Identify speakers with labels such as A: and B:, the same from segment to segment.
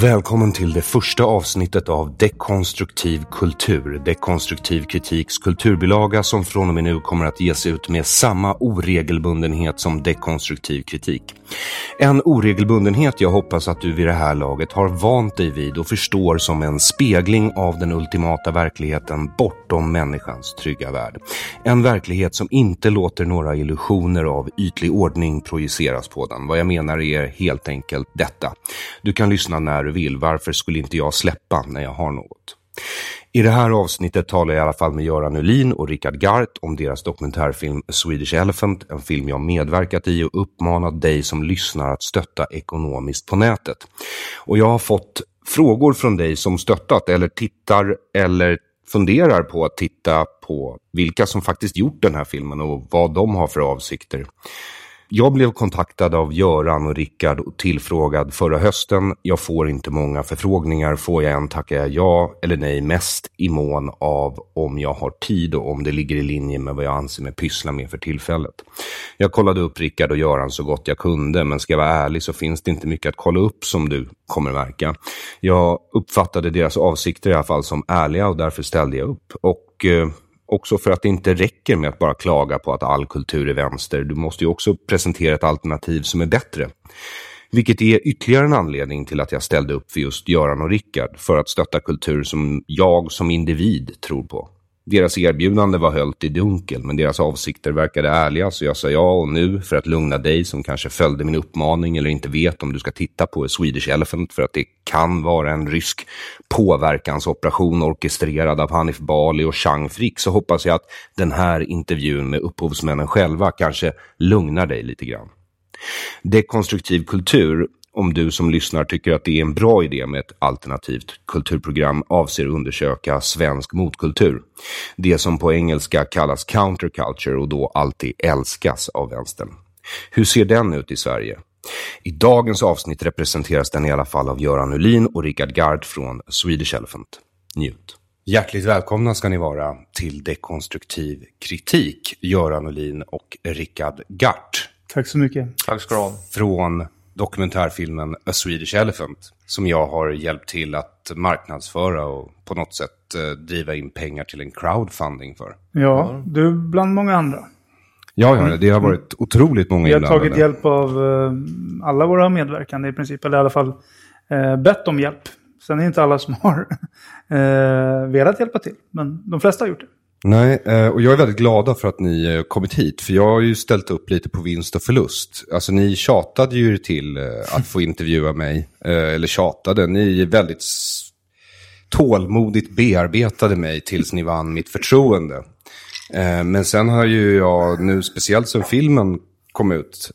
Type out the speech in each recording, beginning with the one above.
A: Välkommen till det första avsnittet av Dekonstruktiv kultur, Dekonstruktiv kritiks kulturbilaga som från och med nu kommer att ges ut med samma oregelbundenhet som dekonstruktiv kritik. En oregelbundenhet jag hoppas att du vid det här laget har vant dig vid och förstår som en spegling av den ultimata verkligheten bortom människans trygga värld. En verklighet som inte låter några illusioner av ytlig ordning projiceras på den. Vad jag menar är helt enkelt detta. Du kan lyssna när du vill. Varför skulle inte jag släppa när jag har något? I det här avsnittet talar jag i alla fall med Göran Ulin och Richard Gart om deras dokumentärfilm Swedish Elephant, en film jag medverkat i och uppmanat dig som lyssnar att stötta ekonomiskt på nätet. Och jag har fått frågor från dig som stöttat eller tittar eller funderar på att titta på vilka som faktiskt gjort den här filmen och vad de har för avsikter. Jag blev kontaktad av Göran och Rickard och tillfrågad förra hösten. Jag får inte många förfrågningar. Får jag en tackar jag ja eller nej mest i mån av om jag har tid och om det ligger i linje med vad jag anser mig pyssla med för tillfället. Jag kollade upp Rickard och Göran så gott jag kunde, men ska jag vara ärlig så finns det inte mycket att kolla upp som du kommer märka. Jag uppfattade deras avsikter i alla fall som ärliga och därför ställde jag upp. Och eh, också för att det inte räcker med att bara klaga på att all kultur är vänster. Du måste ju också presentera ett alternativ som är bättre. Vilket är ytterligare en anledning till att jag ställde upp för just Göran och Rickard för att stötta kultur som jag som individ tror på. Deras erbjudande var höllt i dunkel, men deras avsikter verkade ärliga, så jag sa ja och nu, för att lugna dig som kanske följde min uppmaning eller inte vet om du ska titta på Swedish Elephant, för att det kan vara en rysk påverkansoperation orkestrerad av Hanif Bali och Chang Frick, så hoppas jag att den här intervjun med upphovsmännen själva kanske lugnar dig lite grann. Dekonstruktiv kultur om du som lyssnar tycker att det är en bra idé med ett alternativt kulturprogram avser undersöka svensk motkultur. Det som på engelska kallas counterculture och då alltid älskas av vänstern. Hur ser den ut i Sverige? I dagens avsnitt representeras den i alla fall av Göran Ulin och Richard Gard från Swedish Elephant. Njut! Hjärtligt välkomna ska ni vara till Dekonstruktiv kritik, Göran Ulin och Richard Gart.
B: Tack så mycket.
C: Tack ska du ha.
A: Från dokumentärfilmen A Swedish Elephant som jag har hjälpt till att marknadsföra och på något sätt eh, driva in pengar till en crowdfunding för.
B: Ja, du bland många andra.
A: Ja, ja, det har varit otroligt många
B: Vi har
A: inblandade.
B: tagit hjälp av eh, alla våra medverkande i princip, eller i alla fall eh, bett om hjälp. Sen är det inte alla som har velat hjälpa till, men de flesta har gjort det.
A: Nej, eh, och jag är väldigt glada för att ni har kommit hit. För jag har ju ställt upp lite på vinst och förlust. Alltså ni tjatade ju till eh, att få intervjua mig. Eller tjatade, ni är väldigt tålmodigt bearbetade mig tills ni vann mitt förtroende. Men sen har ju jag nu, speciellt sen filmen kom ut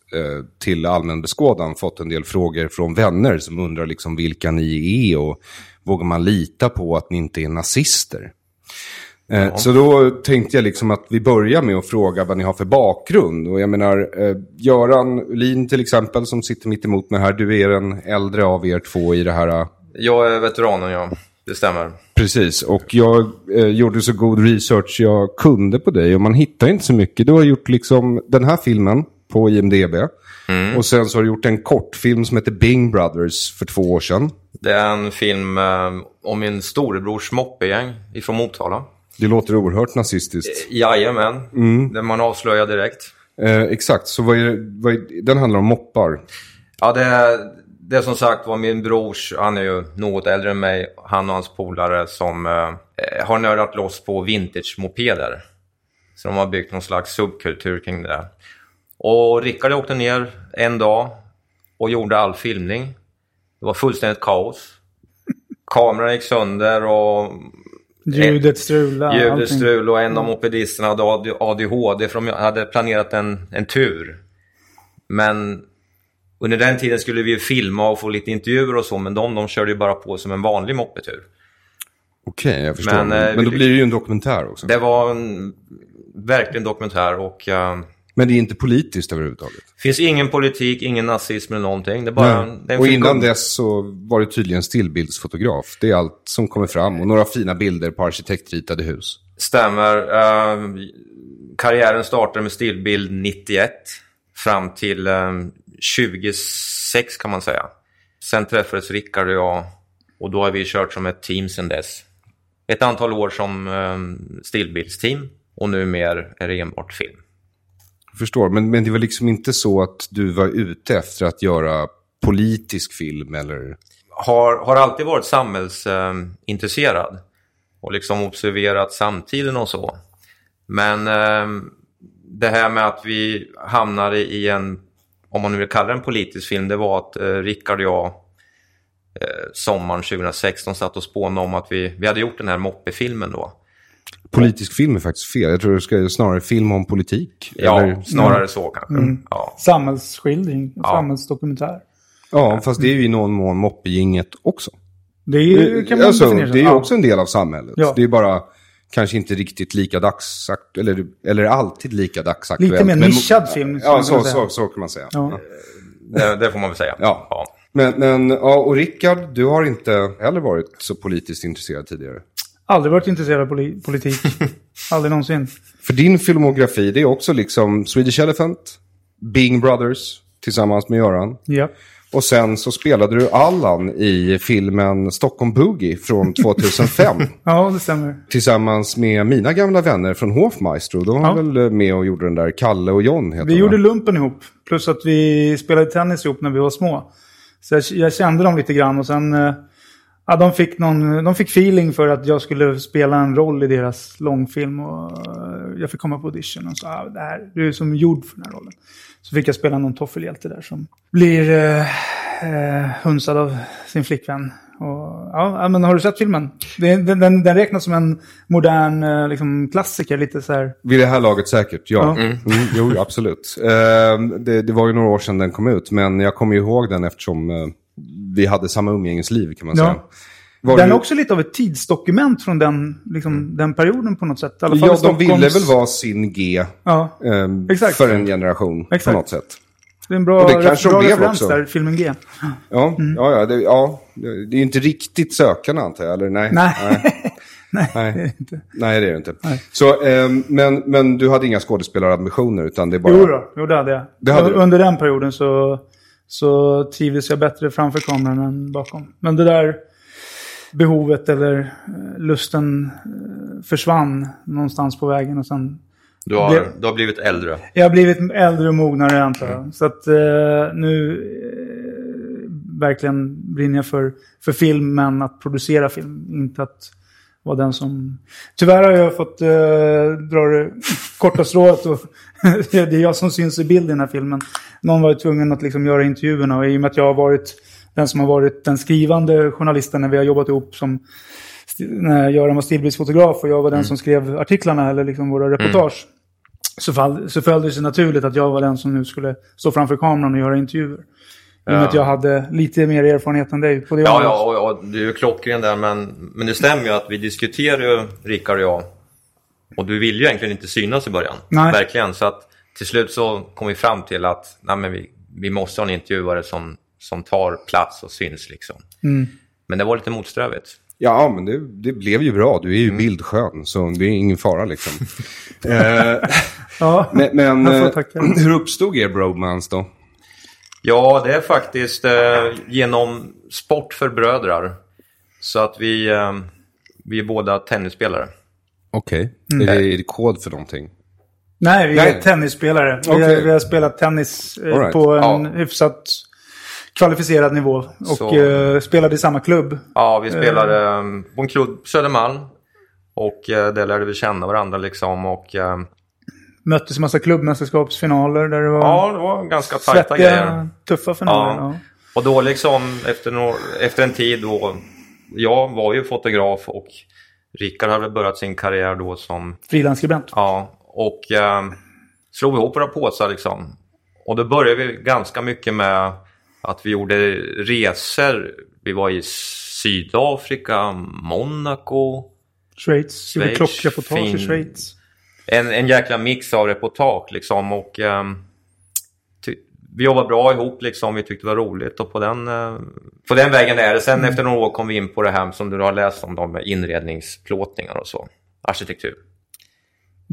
A: till allmän beskådan fått en del frågor från vänner som undrar liksom vilka ni är och vågar man lita på att ni inte är nazister? Eh, Så då tänkte jag liksom att vi börjar med att fråga vad ni har för bakgrund. Och jag menar, eh, Göran Ulin till exempel som sitter mitt emot mig här, du är den äldre av er två i det här. eh,
C: Jag är veteranen, ja. Det stämmer.
A: Precis, och jag eh, gjorde så god research jag kunde på dig och man hittar inte så mycket. Du har gjort liksom den här filmen på IMDB. Och sen så har du gjort en kortfilm som heter Bing Brothers för två år sedan.
C: Det är en film eh, om min storebrors moppegäng ifrån Motala.
A: Det låter oerhört nazistiskt.
C: Jajamän, det man avslöjar direkt.
A: Eh, exakt, så vad är, vad är, den handlar om moppar.
C: Ja, det är, det är som sagt var min brors, han är ju något äldre än mig, han och hans polare som eh, har nördat loss på vintage-mopeder. Så de har byggt någon slags subkultur kring det där. Och Rickard åkte ner en dag och gjorde all filmning. Det var fullständigt kaos. Kameran gick sönder och
B: Ljudet strulade.
C: ljudet
B: allting.
C: strul och en av mopedisterna hade AD- ADHD för de hade planerat en, en tur. Men under den tiden skulle vi ju filma och få lite intervjuer och så, men de, de körde ju bara på som en vanlig moppetur.
A: Okej, jag förstår.
C: Men,
A: Men,
C: eh,
A: men då blir det ju en dokumentär också.
C: Det var en verkligen dokumentär och uh,
A: Men det är inte politiskt överhuvudtaget.
C: finns ingen politik, ingen nazism eller någonting. Det är bara det en
A: Och innan dess så var det tydligen stillbildsfotograf. Det är allt som kommer fram. Och några fina bilder på arkitektritade hus.
C: Stämmer. Eh, karriären startade med stillbild 91 fram till eh, 26 kan man säga. Sen träffades Rickard och jag och då har vi kört som ett team sedan dess. Ett antal år som eh, stillbildsteam och nu mer är det enbart film.
A: Jag förstår, men, men det var liksom inte så att du var ute efter att göra politisk film eller...
C: Har, har alltid varit samhällsintresserad och liksom observerat samtiden och så. Men eh, det här med att vi hamnade i en, om man nu vill kalla det en politisk film, det var att eh, Rickard och jag eh, sommaren 2016 satt och spånade om att vi, vi hade gjort den här moppefilmen då.
A: Politisk film är faktiskt fel. Jag tror det ska snarare film om politik.
C: Ja,
A: Eller,
C: snarare så kanske. Ja.
B: Samhällsskildring, samhällsdokumentär.
A: ja, fast det är ju i någon mån moppegänget också.
B: Det är ju, kan man
A: alltså,
B: definiera
A: det är ju
B: Ja.
A: också en del av samhället.
B: Ja.
A: Det är bara kanske inte riktigt lika dagsakt eller, eller alltid lika dagsaktuellt.
B: Lite mer
A: Men-
B: nischad film,
A: Ja, så, så, så kan man säga.
B: Ja.
C: Det, det får man väl säga.
A: Ja. Men, men ja, och Rickard, du har inte heller varit så politiskt intresserad tidigare.
B: Aldrig varit intresserad av poli politik. Aldrig någonsin.
A: För din filmografi, det är också liksom Swedish Elephant, Bing Brothers tillsammans med Göran.
B: Ja.
A: Och sen så spelade du Allan i filmen Stockholm Boogie från 2005.
B: ja, det stämmer.
A: tillsammans med mina gamla vänner från Hofmaestro. De var
B: Ja.
A: väl med och gjorde den där Kalle och John heter
B: Vi
A: de,
B: gjorde lumpen ihop. Plus att vi spelade tennis ihop när vi var små. Så jag, jag kände dem lite grann och sen... Ja, de, fick någon, de fick feeling för att jag skulle spela en roll i deras långfilm. Och eh, jag fick komma på audition och sa ah, det här, du är som gjord för den här rollen. Så fick jag spela någon toffelhjälte där som blir eh, eh, hunsad av sin flickvän. Och, ja, men har du sett filmen? Den, den, den räknas som en modern eh, liksom, klassiker. Lite så här.
A: Vid det här laget säkert, ja.
B: Ja.
A: Mm. jo, absolut. Ehm, det, det var ju några år sedan den kom ut, men jag kommer ihåg den eftersom eh, vi hade samma umgängesliv kan man
B: Ja.
A: säga. Var
B: Den
A: du-
B: är också lite av ett tidsdokument från den, liksom, den perioden på något sätt.
A: Ja, de ville väl vara sin G
B: Ja, Exakt.
A: för en generation
B: Exakt.
A: på något sätt.
B: det är en bra,
A: Och det kanske
B: bra
A: de
B: referens
A: också.
B: där, filmen G.
A: Ja, ja, ja, det, ja, det är inte riktigt sökande antar jag, eller nej?
B: Nej.
A: Nej,
B: Nej,
A: Nej.
B: det är inte.
A: nej det är det inte. Så, ehm, men, men du hade inga skådespelarambitioner, utan det är bara...
B: Jo då, jo det hade jag.
A: Det hade du.
B: Under den perioden så, så trivdes jag bättre framför kameran än bakom. Men det där behovet eller eh, lusten eh, försvann någonstans på vägen och sen
C: Du, har,
B: Det-
C: du har blivit äldre.
B: Jag har blivit äldre och mognare antar jag. Så att eh, nu eh, verkligen brinner jag för, för film, men att producera film. Inte att vara den som... Tyvärr har jag fått eh, dra det korta strået och det är jag som syns i bild i den här filmen. Någon var tvungen att liksom göra intervjuerna och i och med att jag har varit den som har varit den skrivande journalisten när vi har jobbat ihop som när Göran var stillbildsfotograf och jag var den som skrev artiklarna eller liksom våra reportage. så, fall, så föll det sig naturligt att jag var den som nu skulle stå framför kameran och göra intervjuer. I och med att jag hade lite mer erfarenhet än dig på det
C: Ja,
B: området.
C: ja, och, och du är klockren där, men, men det stämmer ju att vi diskuterar ju, Rickard och jag, och du vill ju egentligen inte synas i början.
B: Nej.
C: Verkligen, så att till slut så kom vi fram till att nej, men vi, vi måste ha en intervjuare som, som tar plats och syns liksom.
B: Mm.
C: Men det var lite motsträvigt.
A: Ja, men det, det blev ju bra. Du är ju bildskön, så det är ingen fara liksom. eh,
B: Ja,
A: men men eh, hur uppstod er bromance då?
C: Ja, det är faktiskt eh, genom sport för brödrar. Så att vi, eh, vi är båda tennisspelare.
A: Okej.
B: Mm.
A: Är, det, är det kod för någonting?
B: Nej, vi
A: Nej.
B: är tennisspelare. Vi,
A: Okej.
B: har, vi har spelat tennis eh,
A: right.
B: på en
C: Ja.
B: hyfsat kvalificerad nivå. Och
C: Så-
B: eh, spelade i samma klubb.
C: Ja, vi spelade eh, på en klubb Södermalm. Och där lärde vi känna varandra liksom. Och
B: Möttes i massa klubbmästerskapsfinaler där det var
C: ja, det var ganska tajta grejer.
B: svettiga, tuffa finaler.
C: Ja.
B: Ja.
C: Och då liksom efter, no efter en tid då. Jag var ju fotograf och Rickard hade börjat sin karriär då som
B: Frilansskribent.
C: Ja, och eh, slog ihop våra påsar liksom. Och då började vi ganska mycket med att vi gjorde resor. Vi var i Sydafrika, Monaco.
B: Schweiz. Gjorde
C: Schweiz,
B: klockreportage i
C: fin.
B: Schweiz.
C: En, en jäkla mix av reportage liksom. Och ty- vi jobbade bra ihop liksom. Vi tyckte det var roligt och på den, eh, på den vägen är det. Sen efter några år kom vi in på det här som du har läst om, de inredningsplåtningar och så. Arkitektur.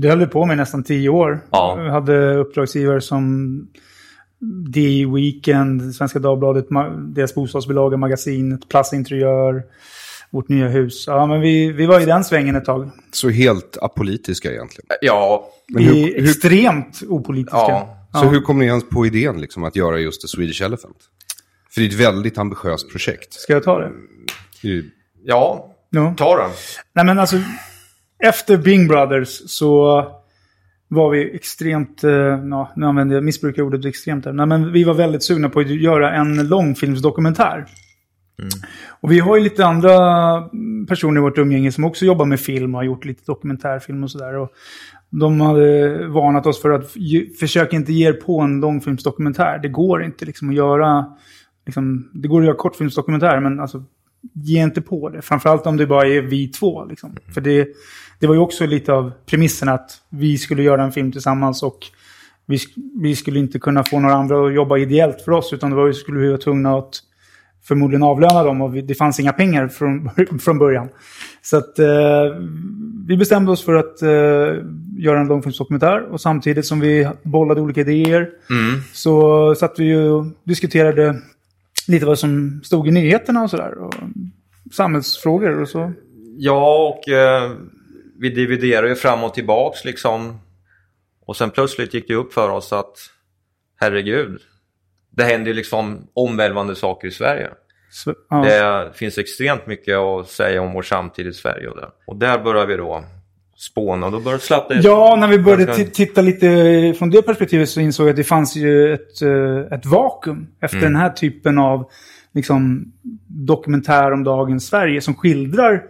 B: Det höll vi på med i nästan tio år.
C: Ja.
B: Vi hade uppdragsgivare som The Weekend, Svenska Dagbladet, deras bostadsbilaga, magasinet, Plaza Interiör, Vårt nya hus. Ja, men vi, vi var i den svängen ett tag.
A: Så helt apolitiska egentligen.
C: Ja,
A: Men hur,
B: är
A: hur,
B: extremt opolitiska.
C: Ja.
A: så hur kom ni ens på idén liksom, att göra just The Swedish Elephant? För det är ett väldigt ambitiöst projekt.
B: Ska jag ta det?
A: Är ju-
C: ja,
B: Ja.
C: ta den.
B: Nej men alltså, efter Bing Brothers så var vi extremt, eh, ja, nu använder jag, missbrukar ordet extremt här. Nej, men vi var väldigt sugna på att göra en långfilmsdokumentär. Och vi har ju lite andra personer i vårt umgänge som också jobbar med film och har gjort lite dokumentärfilm och sådär. De hade varnat oss för att ju, försök inte ge er på en långfilmsdokumentär. Det går inte liksom att göra, liksom, det går att göra kortfilmsdokumentär men alltså ge inte på det. Framförallt om det bara är vi två. Liksom. För det, det var ju också lite av premissen att vi skulle göra en film tillsammans och vi, vi skulle inte kunna få några andra att jobba ideellt för oss. Utan det var, vi skulle vi vara tvungna att förmodligen avlöna dem och vi, det fanns inga pengar från, från början. Så att eh, vi bestämde oss för att eh, göra en långfilmsdokumentär och samtidigt som vi bollade olika idéer så satt vi ju och diskuterade lite vad som stod i nyheterna och sådär. Samhällsfrågor och så.
C: Ja, och eh, vi dividerade ju fram och tillbaks liksom. Och sen plötsligt gick det upp för oss att herregud, det händer ju liksom omvälvande saker i Sverige.
B: så ja.
C: Det finns extremt mycket att säga om vår samtid i Sverige och där. Och där börjar vi då spåna då börjar det slappna
B: Ja, när vi började
C: ganska-
B: ti- titta lite från det perspektivet så insåg jag att det fanns ju ett, eh, ett vakuum efter den här typen av liksom, dokumentär om dagens Sverige som skildrar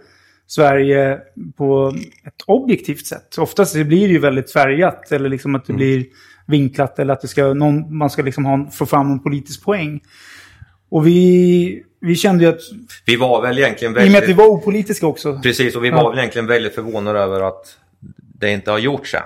B: Sverige på ett objektivt sätt. Oftast blir det ju väldigt färgat eller liksom att det blir vinklat eller att det ska, någon, man ska liksom ha, få fram någon politisk poäng. Och vi, vi kände ju att,
C: Vi var väl egentligen
B: i och med
C: väldigt...
B: att vi var opolitiska också,
C: Precis, och vi
B: Ja.
C: var väl egentligen väldigt förvånade över att det inte har gjorts än.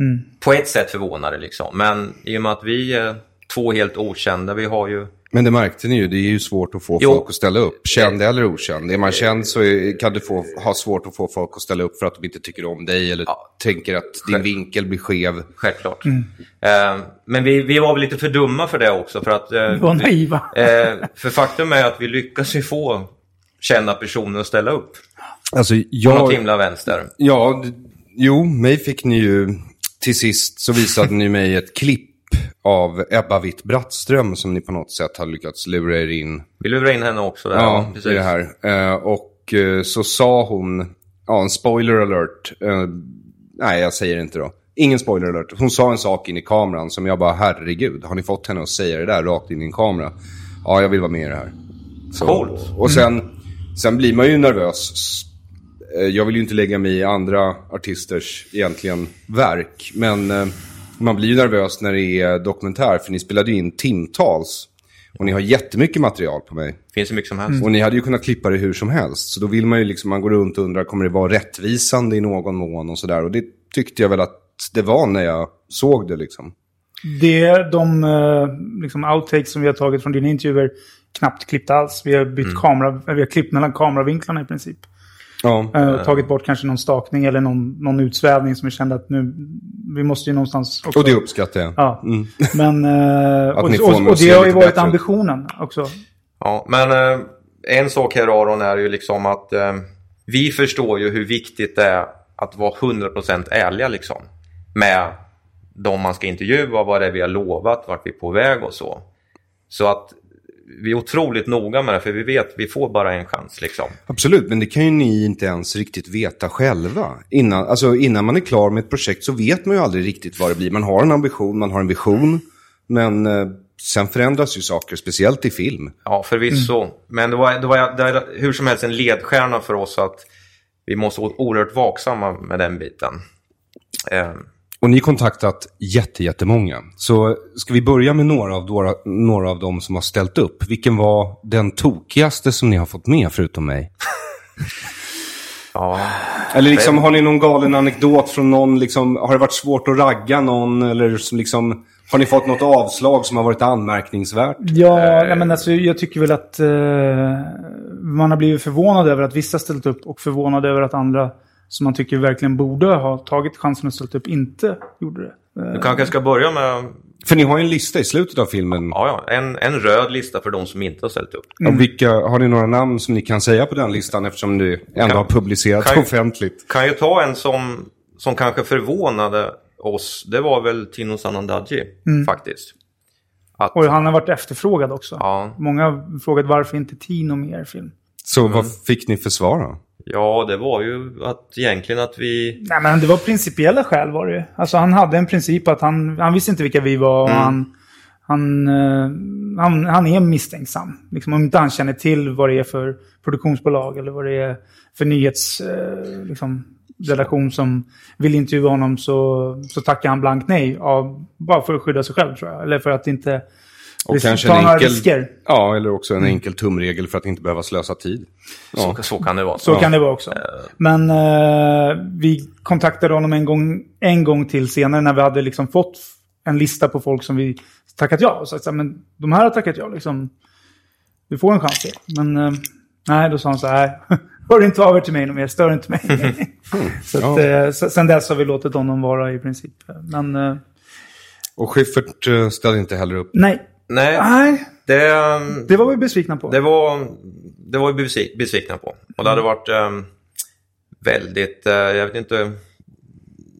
B: Mm.
C: På ett sätt förvånade liksom. Men i och med att vi är två helt okända, vi har ju...
A: Men det märkte ni ju, det är ju svårt att få
C: Jo.
A: folk att ställa upp. Känd eller okänd. Är man känd så är, kan du få, ha svårt att få folk att ställa upp för att de inte tycker om dig eller
C: Ja.
A: tänker att din
C: Själv-
A: vinkel blir skev.
C: Självklart.
B: Mm.
C: Eh, men vi, vi var väl lite för dumma för det också. För, att, eh,
B: vi var naiva.
C: eh, för faktum är att vi lyckas ju få kända personer att ställa upp.
A: Alltså,
C: På något
A: jag,
C: himla vänster.
A: ja, jo, mig fick ni ju, till sist så visade ni mig ett klipp av Ebba Witt-Brattström som ni på något sätt har lyckats lura er in
C: Vi lurar in henne också där.
A: Ja,
C: precis.
A: det här. Eh, och eh, så sa hon, ja en spoiler alert. Eh, nej, jag säger inte då. Ingen spoiler alert. Hon sa en sak in i kameran som jag bara, herregud, har ni fått henne att säga det där rakt in i en kamera? Ja, jag vill vara med i det här. Så,
C: Coolt.
A: Och sen, sen blir man ju nervös. Jag vill ju inte lägga mig i andra artisters egentligen verk. Men Man blir ju nervös när det är dokumentär, för ni spelade ju in timtals. Och ni har jättemycket material på mig.
C: Finns hur mycket som helst.
A: Och ni hade ju kunnat klippa det hur som helst. Så då vill man ju liksom, man går runt och undrar, kommer det vara rättvisande i någon mån och sådär. Och det tyckte jag väl att det var när jag såg det liksom.
B: Det är de eh, liksom, outtakes som vi har tagit från dina intervjuer knappt klippt alls. Vi har bytt kamera, vi har klippt mellan kameravinklarna i princip.
A: Ja.
B: Eh, tagit bort kanske någon stakning eller någon, någon utsvävning som vi kände att nu, vi måste ju någonstans också...
A: Och det uppskattar jag.
B: Ja, men... eh,
A: Att
B: och,
A: ni får
B: och, och det har ju varit
A: bättre
B: ambitionen också.
C: Ja, men eh, en sak här Aron är ju liksom att eh, vi förstår ju hur viktigt det är att vara 100% ärliga liksom. Med de man ska intervjua, vad det är vi har lovat, vart vi är på väg och så. Så att vi är otroligt noga med det för vi vet att vi får bara en chans liksom.
A: Absolut, men det kan ju ni inte ens riktigt veta själva. Innan, alltså, innan man är klar med ett projekt så vet man ju aldrig riktigt vad det blir. Man har en ambition, man har en vision. Men eh, sen förändras ju saker, speciellt i film.
C: Ja, förvisso. Men det var, det var det var hur som helst en ledstjärna för oss att vi måste vara oerhört vaksamma med den biten. Eh,
A: Och ni har kontaktat jätte, jättemånga. Så ska vi börja med några av, några, några av dem som har ställt upp. Vilken var den tokigaste som ni har fått med förutom mig?
C: ja,
A: Eller liksom, har ni någon galen anekdot från någon? Liksom, har det varit svårt att ragga någon? Eller som liksom, har ni fått något avslag som har varit anmärkningsvärt?
B: Ja, nej, men alltså, jag tycker väl att eh, man har blivit förvånad över att vissa ställt upp och förvånad över att andra som man tycker verkligen borde ha tagit chansen och ställt upp inte gjorde det.
C: Du kanske ska börja med
A: För ni har ju en lista i slutet av filmen.
C: ja, ja, en, en röd lista för de som inte har ställt upp.
A: Och vilka, har ni några namn som ni kan säga på den listan eftersom du ändå
C: Kan-
A: har publicerat
C: kan-
A: offentligt?
C: Kan ju ta en som, som kanske förvånade oss. Det var väl Tino Sanandaji faktiskt. Att,
B: Och han har varit efterfrågad också.
C: Ja.
B: Många har frågat varför inte Tino mer film.
A: Så vad fick ni för svar då?
C: Ja, det var ju att egentligen att vi...
B: Nej, men det var principiella skäl var det ju. Alltså han hade en princip att han, han visste inte vilka vi var och han, han, eh, han, han är misstänksam. Liksom, om inte han känner till vad det är för produktionsbolag eller vad det är för nyhets... Eh, liksom, som vill intervjua honom så, så tackar han blankt nej. Av, bara för att skydda sig själv tror jag. Eller för att inte
A: Och
B: risk-
A: kanske en enkel,
B: risker.
A: Ja, eller också en enkel tumregel för att inte behöva slösa tid. Ja.
C: Så, så kan det vara.
B: Så kan det vara också. Men eh, vi kontaktade honom en gång, en gång till senare när vi hade liksom fått en lista på folk som vi tackat ja. Och sagt så här, men de här har tackat ja. Liksom, vi får en chans till. Men eh, nej, då sa han så här. Hör inte av er till mig mer, stör inte mig. så att, eh, så- sen dess har vi låtit honom vara i princip. Men eh,
A: Och Schyffert eh, ställde inte heller upp.
B: nej.
C: Nej,
B: Nej,
C: det,
B: det var vi besvikna på.
C: det var, det var vi besvik- besvikna på. Och det hade varit ehm, väldigt, eh, jag vet inte,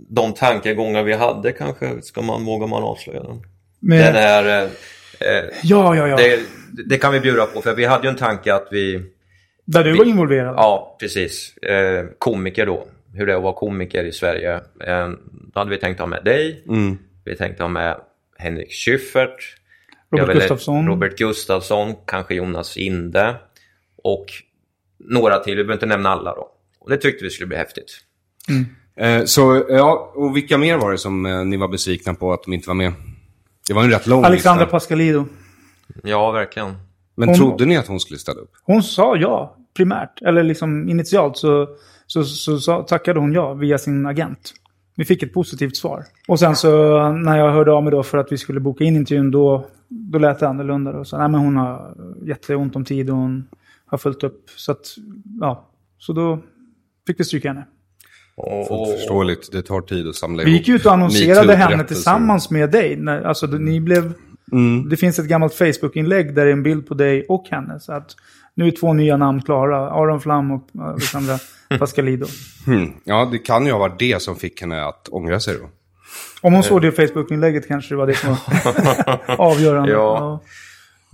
C: de tankegångar vi hade kanske, ska man, vågar man avslöja dem?
B: Men,
C: Den är, eh, eh,
B: ja, ja, ja.
C: det, det kan vi bjuda på, för vi hade ju en tanke att vi,
B: Där du var involverad.
C: ja precis, eh, komiker då, hur det är att vara komiker i Sverige. Då hade vi tänkt ha med dig,
A: Mm.
C: vi tänkte ha med Henrik Schyffert,
B: Robert Gustafsson.
C: Robert Gustafsson, kanske Jonas Inde och några till. Vi behöver inte nämna alla då. Och det tyckte vi skulle bli häftigt.
A: Eh, så, ja, och vilka mer var det som eh, ni var besvikna på att de inte var med? Det var en rätt lång
B: Alexandra
A: lista.
B: Pascalido.
C: Ja, verkligen.
A: Men
B: Hon-
A: trodde ni att hon skulle ställa upp?
B: Hon sa ja, primärt. Eller liksom initialt så, så, så, så tackade hon ja via sin agent. Vi fick ett positivt svar. Och sen så när jag hörde av mig då för att vi skulle boka in intervjun då, då lät det annorlunda. Då. Så, nej, men hon har jätteont om tid och hon har följt upp. Så att, ja. Så då fick vi stryka henne.
C: Och,
A: Fullt förståeligt, det tar tid att samla
B: Vi gick ut och annonserade henne tillsammans med dig. När, alltså, det- ni blev,
A: Mm.
B: Det finns ett gammalt Facebook-inlägg där det är en bild på dig och henne. Så att nu är två nya namn klara. Aron Flam och Alexandra Pascalido.
A: Hmm. Ja, det kan ju ha varit det som fick henne att ångra sig då.
B: Om hon såg det Facebook-inlägget kanske det var det som var avgörande.
C: Ja.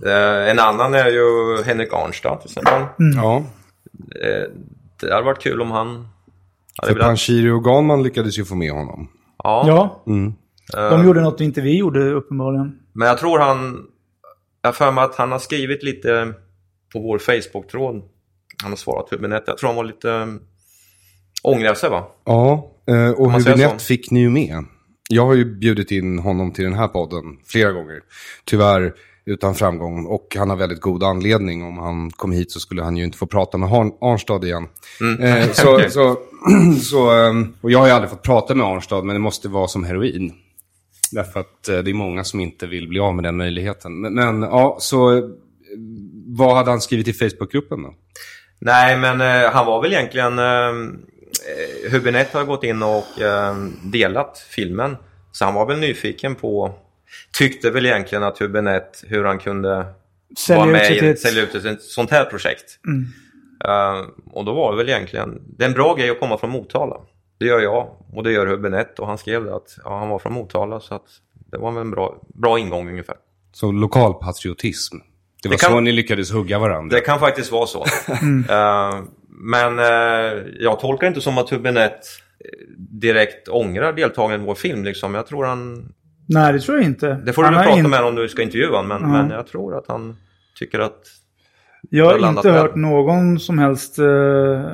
C: eh, en annan är ju Henrik Arnstad till exempel.
A: Ja,
C: Eh, det hade varit kul om han...
A: för Panshiri och Ganman lyckades ju få med honom.
C: ja.
B: Ja,
A: Mm.
B: de gjorde något inte vi gjorde uppenbarligen.
C: Men jag tror han... Jag för mig att han har skrivit lite på vår Facebook-tråd. Han har svarat Hubinett. Jag tror han var lite... Ångrar sig va?
A: Ja, eh, och Hübinette fick ni ju med. Jag har ju bjudit in honom till den här podden flera gånger. Tyvärr utan framgång. Och han har väldigt god anledning. Om han kom hit så skulle han ju inte få prata med Arn Arnstad igen.
C: Mm.
A: Eh, så, så, så, ehm, och jag har ju aldrig fått prata med Arnstad, men det måste vara som heroin. Därför att eh, det är många som inte vill bli av med den möjligheten. Men, men ja, så eh, vad hade han skrivit i Facebookgruppen då?
C: Nej, men eh, han var väl egentligen... Eh, Hubinett har gått in och eh, delat filmen. Så han var väl nyfiken på... Tyckte väl egentligen att Hubinett, hur han kunde
B: Sälja
C: vara
B: ut
C: med i
B: ett-
C: sälja ut ett sånt här projekt.
B: Mm.
C: Eh, och då var det väl egentligen... Det är en bra grej att komma från Motala. Det gör jag och det gör Hubinett. Och han skrev det att ja, han var från Motala så att det var väl en bra, bra ingång ungefär.
A: Så lokal patriotism. Det var
C: Det kan-
A: så ni lyckades hugga varandra.
C: Det kan faktiskt vara så. Eh, men eh, jag tolkar inte som att Hubinett eh, direkt ångrar deltagandet i vår film. Liksom. Jag tror han...
B: Nej, det tror jag inte.
C: Det får du väl prata
B: inte-
C: med om du ska intervjua honom. Men, men jag tror att han tycker att...
B: Jag
C: har
B: inte hört någon som helst eh,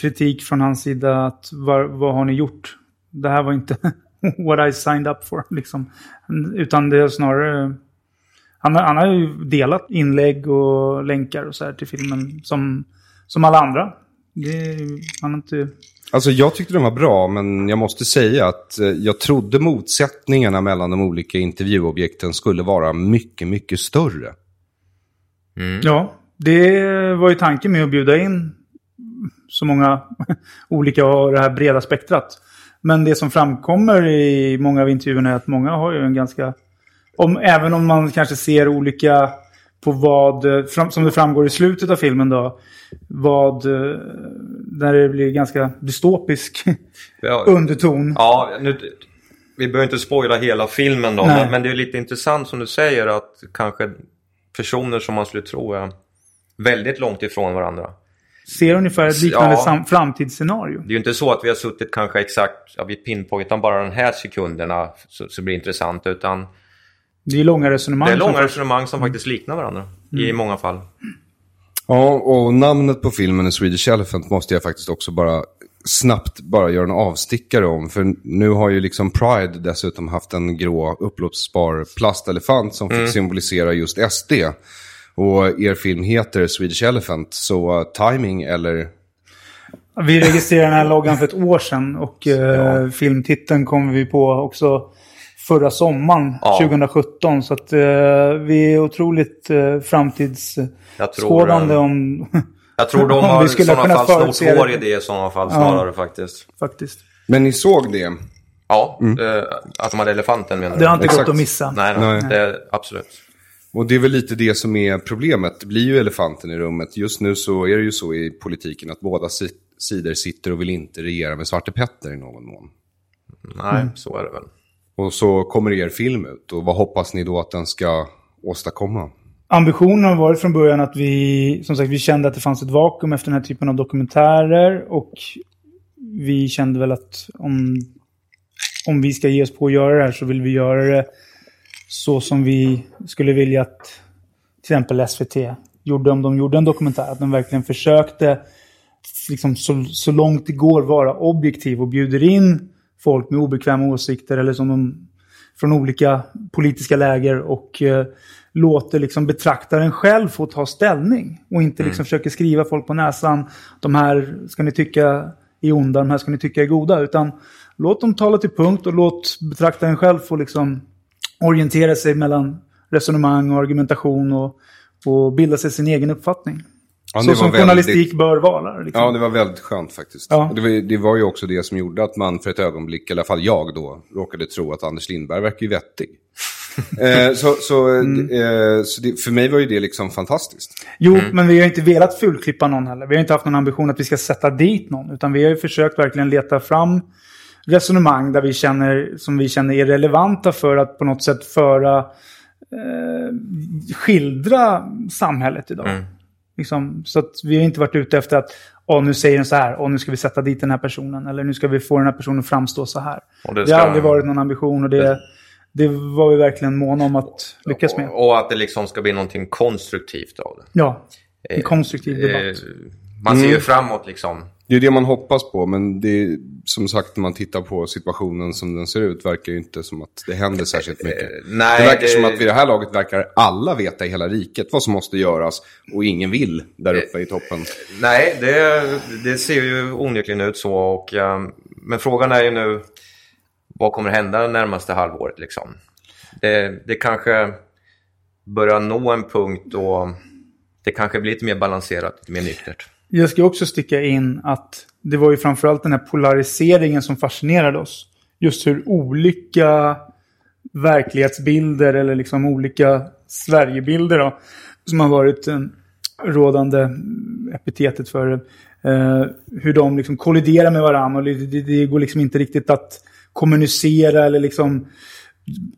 B: kritik från hans sida att var, vad har ni gjort? Det här var inte what I signed up for. Liksom. Utan det är snarare... Han, han har ju delat inlägg och länkar och så här till filmen som, som alla andra. Det, har inte...
A: Alltså jag tyckte den var bra, men jag måste säga att eh, jag trodde motsättningarna mellan de olika intervjuobjekten skulle vara mycket, mycket större.
B: Ja, det var ju tanken med att bjuda in så många olika och det här breda spektrat. Men det som framkommer i många av intervjuerna är att många har ju en ganska... Om, även om man kanske ser olika på vad, eh, som det framgår i slutet av filmen då, vad, eh, där det blir ganska dystopisk
C: Ja,
B: underton.
C: ja, nu, vi behöver inte spoila hela filmen då. Men, men det är lite intressant som du säger att kanske personer som man skulle tro är väldigt långt ifrån varandra.
B: Ser ungefär ett liknande
C: Ja.
B: framtidsscenario.
C: Det är ju inte så att vi har suttit kanske exakt, ja, vi pinpointar bara de här sekunderna så, så blir det intressant. Utan
B: Det är långa resonemang.
C: det är långa resonemang som faktiskt liknar varandra i många fall.
A: Ja, och namnet på filmen A Swedish Elephant måste jag faktiskt också bara snabbt bara göra en avstickare om. För nu har ju liksom Pride dessutom haft en grå uppblåsbar plastelefant som fick symbolisera just SD. Och er film heter Swedish Elephant, så uh, timing eller...
B: Vi registrerade den här loggan för ett år sedan och eh, filmtiteln kom vi på också förra sommaren,
C: Ja.
B: 2017. Så att eh, vi är otroligt eh,
C: Jag tror,
B: framtidsskådande
C: eh,
B: om...
C: Jag tror de har
B: vi
C: i
B: skulle
C: sådana fall snott vår
B: det.
C: idé i sådana fall snarare faktiskt.
B: faktiskt.
A: Men ni såg det?
C: Ja, eh, att de hade elefanten menar
B: Det har inte
A: Exakt.
B: gått att missa.
C: Nej, nej,
A: Nej.
C: det absolut.
A: Och det är väl lite det som är problemet. Det blir ju elefanten i rummet. Just nu så är det ju så i politiken att båda si- sidor sitter och vill inte regera med Svarte Petter i någon mån.
C: Nej, så är det väl.
A: Och så kommer er film ut. Och vad hoppas ni då att den ska åstadkomma?
B: Ambitionen har varit från början att vi, som sagt, vi kände att det fanns ett vakuum efter den här typen av dokumentärer. Och vi kände väl att om, om vi ska ge oss på att göra det här så vill vi göra det så som vi skulle vilja att till exempel SVT gjorde om de gjorde en dokumentär. Att de verkligen försökte liksom så, så långt det går vara objektiv och bjuder in folk med obekväma åsikter eller som de från olika politiska läger och eh, låter liksom betraktaren själv få ta ställning och inte liksom försöker skriva folk på näsan. De här ska ni tycka är onda, de här ska ni tycka är goda. Utan låt dem tala till punkt och låt betraktaren själv få liksom orientera sig mellan resonemang och argumentation och, och bilda sig sin egen uppfattning.
A: Ja,
B: så som
A: väldigt-
B: journalistik bör vara. Liksom.
A: Ja, det var väldigt skönt faktiskt.
B: Ja.
A: Det, var, det var ju också det som gjorde att man för ett ögonblick, i alla fall jag då, råkade tro att Anders Lindberg verkar ju vettig. eh, så så,
B: Mm.
A: eh, så det, för mig var ju det liksom fantastiskt.
B: Jo, men vi har inte velat fulklippa någon heller. Vi har inte haft någon ambition att vi ska sätta dit någon. Utan vi har ju försökt verkligen leta fram resonemang där vi känner, som vi känner är relevanta för att på något sätt föra, eh, skildra samhället idag. Liksom, så att vi har inte varit ute efter att Åh, nu säger den så här, och nu ska vi sätta dit den här personen. Eller nu ska vi få den här personen att framstå så här.
C: Det
B: det, har aldrig varit någon ambition och det, det var vi verkligen måna om att lyckas med.
C: Och, och att det liksom ska bli någonting konstruktivt av det.
B: Ja, en konstruktiv debatt.
C: Eh, man ser ju framåt liksom.
A: Det är det man hoppas på, men det är, som sagt när man tittar på situationen som den ser ut verkar ju inte som att det händer särskilt mycket.
C: nej,
A: det verkar
C: det-
A: som att vid det här laget verkar alla veta i hela riket vad som måste göras och ingen vill där uppe i toppen.
C: Nej, det, det ser ju onekligen ut så. Och, eh, men frågan är ju nu, vad kommer hända det närmaste halvåret? Liksom? Det, det kanske börjar nå en punkt då det kanske blir lite mer balanserat, lite mer nyktert.
B: Jag ska också sticka in att det var ju framförallt den här polariseringen som fascinerade oss. Just hur olika verklighetsbilder eller liksom olika Sverigebilder då, som har varit en rådande mm, epitetet för det. Eh, hur de liksom kolliderar med varandra och det, det, det går liksom inte riktigt att kommunicera eller liksom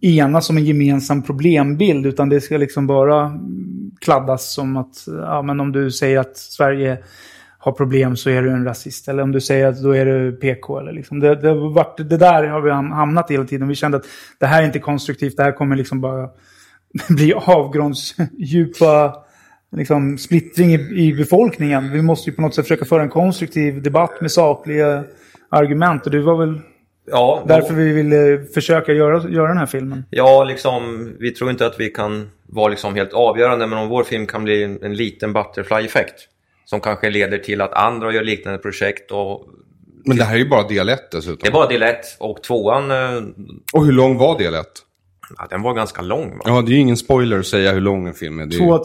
B: enas om en gemensam problembild utan det ska liksom bara kladdas som att ja, men om du säger att Sverige har problem så är du en rasist. Eller om du säger att då är du PK. Eller liksom. det, det, varit, det där har vi hamnat i hela tiden. Vi kände att det här är inte konstruktivt. Det här kommer liksom bara bli avgrundsdjupa liksom, splittring i, i befolkningen. Vi måste ju på något sätt försöka föra en konstruktiv debatt med sakliga argument. Och det var väl
C: Ja,
B: därför vi ville försöka göra, göra den här filmen.
C: Ja, liksom, vi tror inte att vi kan vara liksom helt avgörande, men om vår film kan bli en, en liten butterfly-effekt som kanske leder till att andra gör liknande projekt. Och
A: Men det här är ju bara del 1 dessutom.
C: det var del ett och tvåan, eh,
A: Och hur lång var del 1?
C: ja, den var ganska lång. Va?
A: Ja, det är ju ingen spoiler att säga hur lång en film är. Det är ju...
B: Två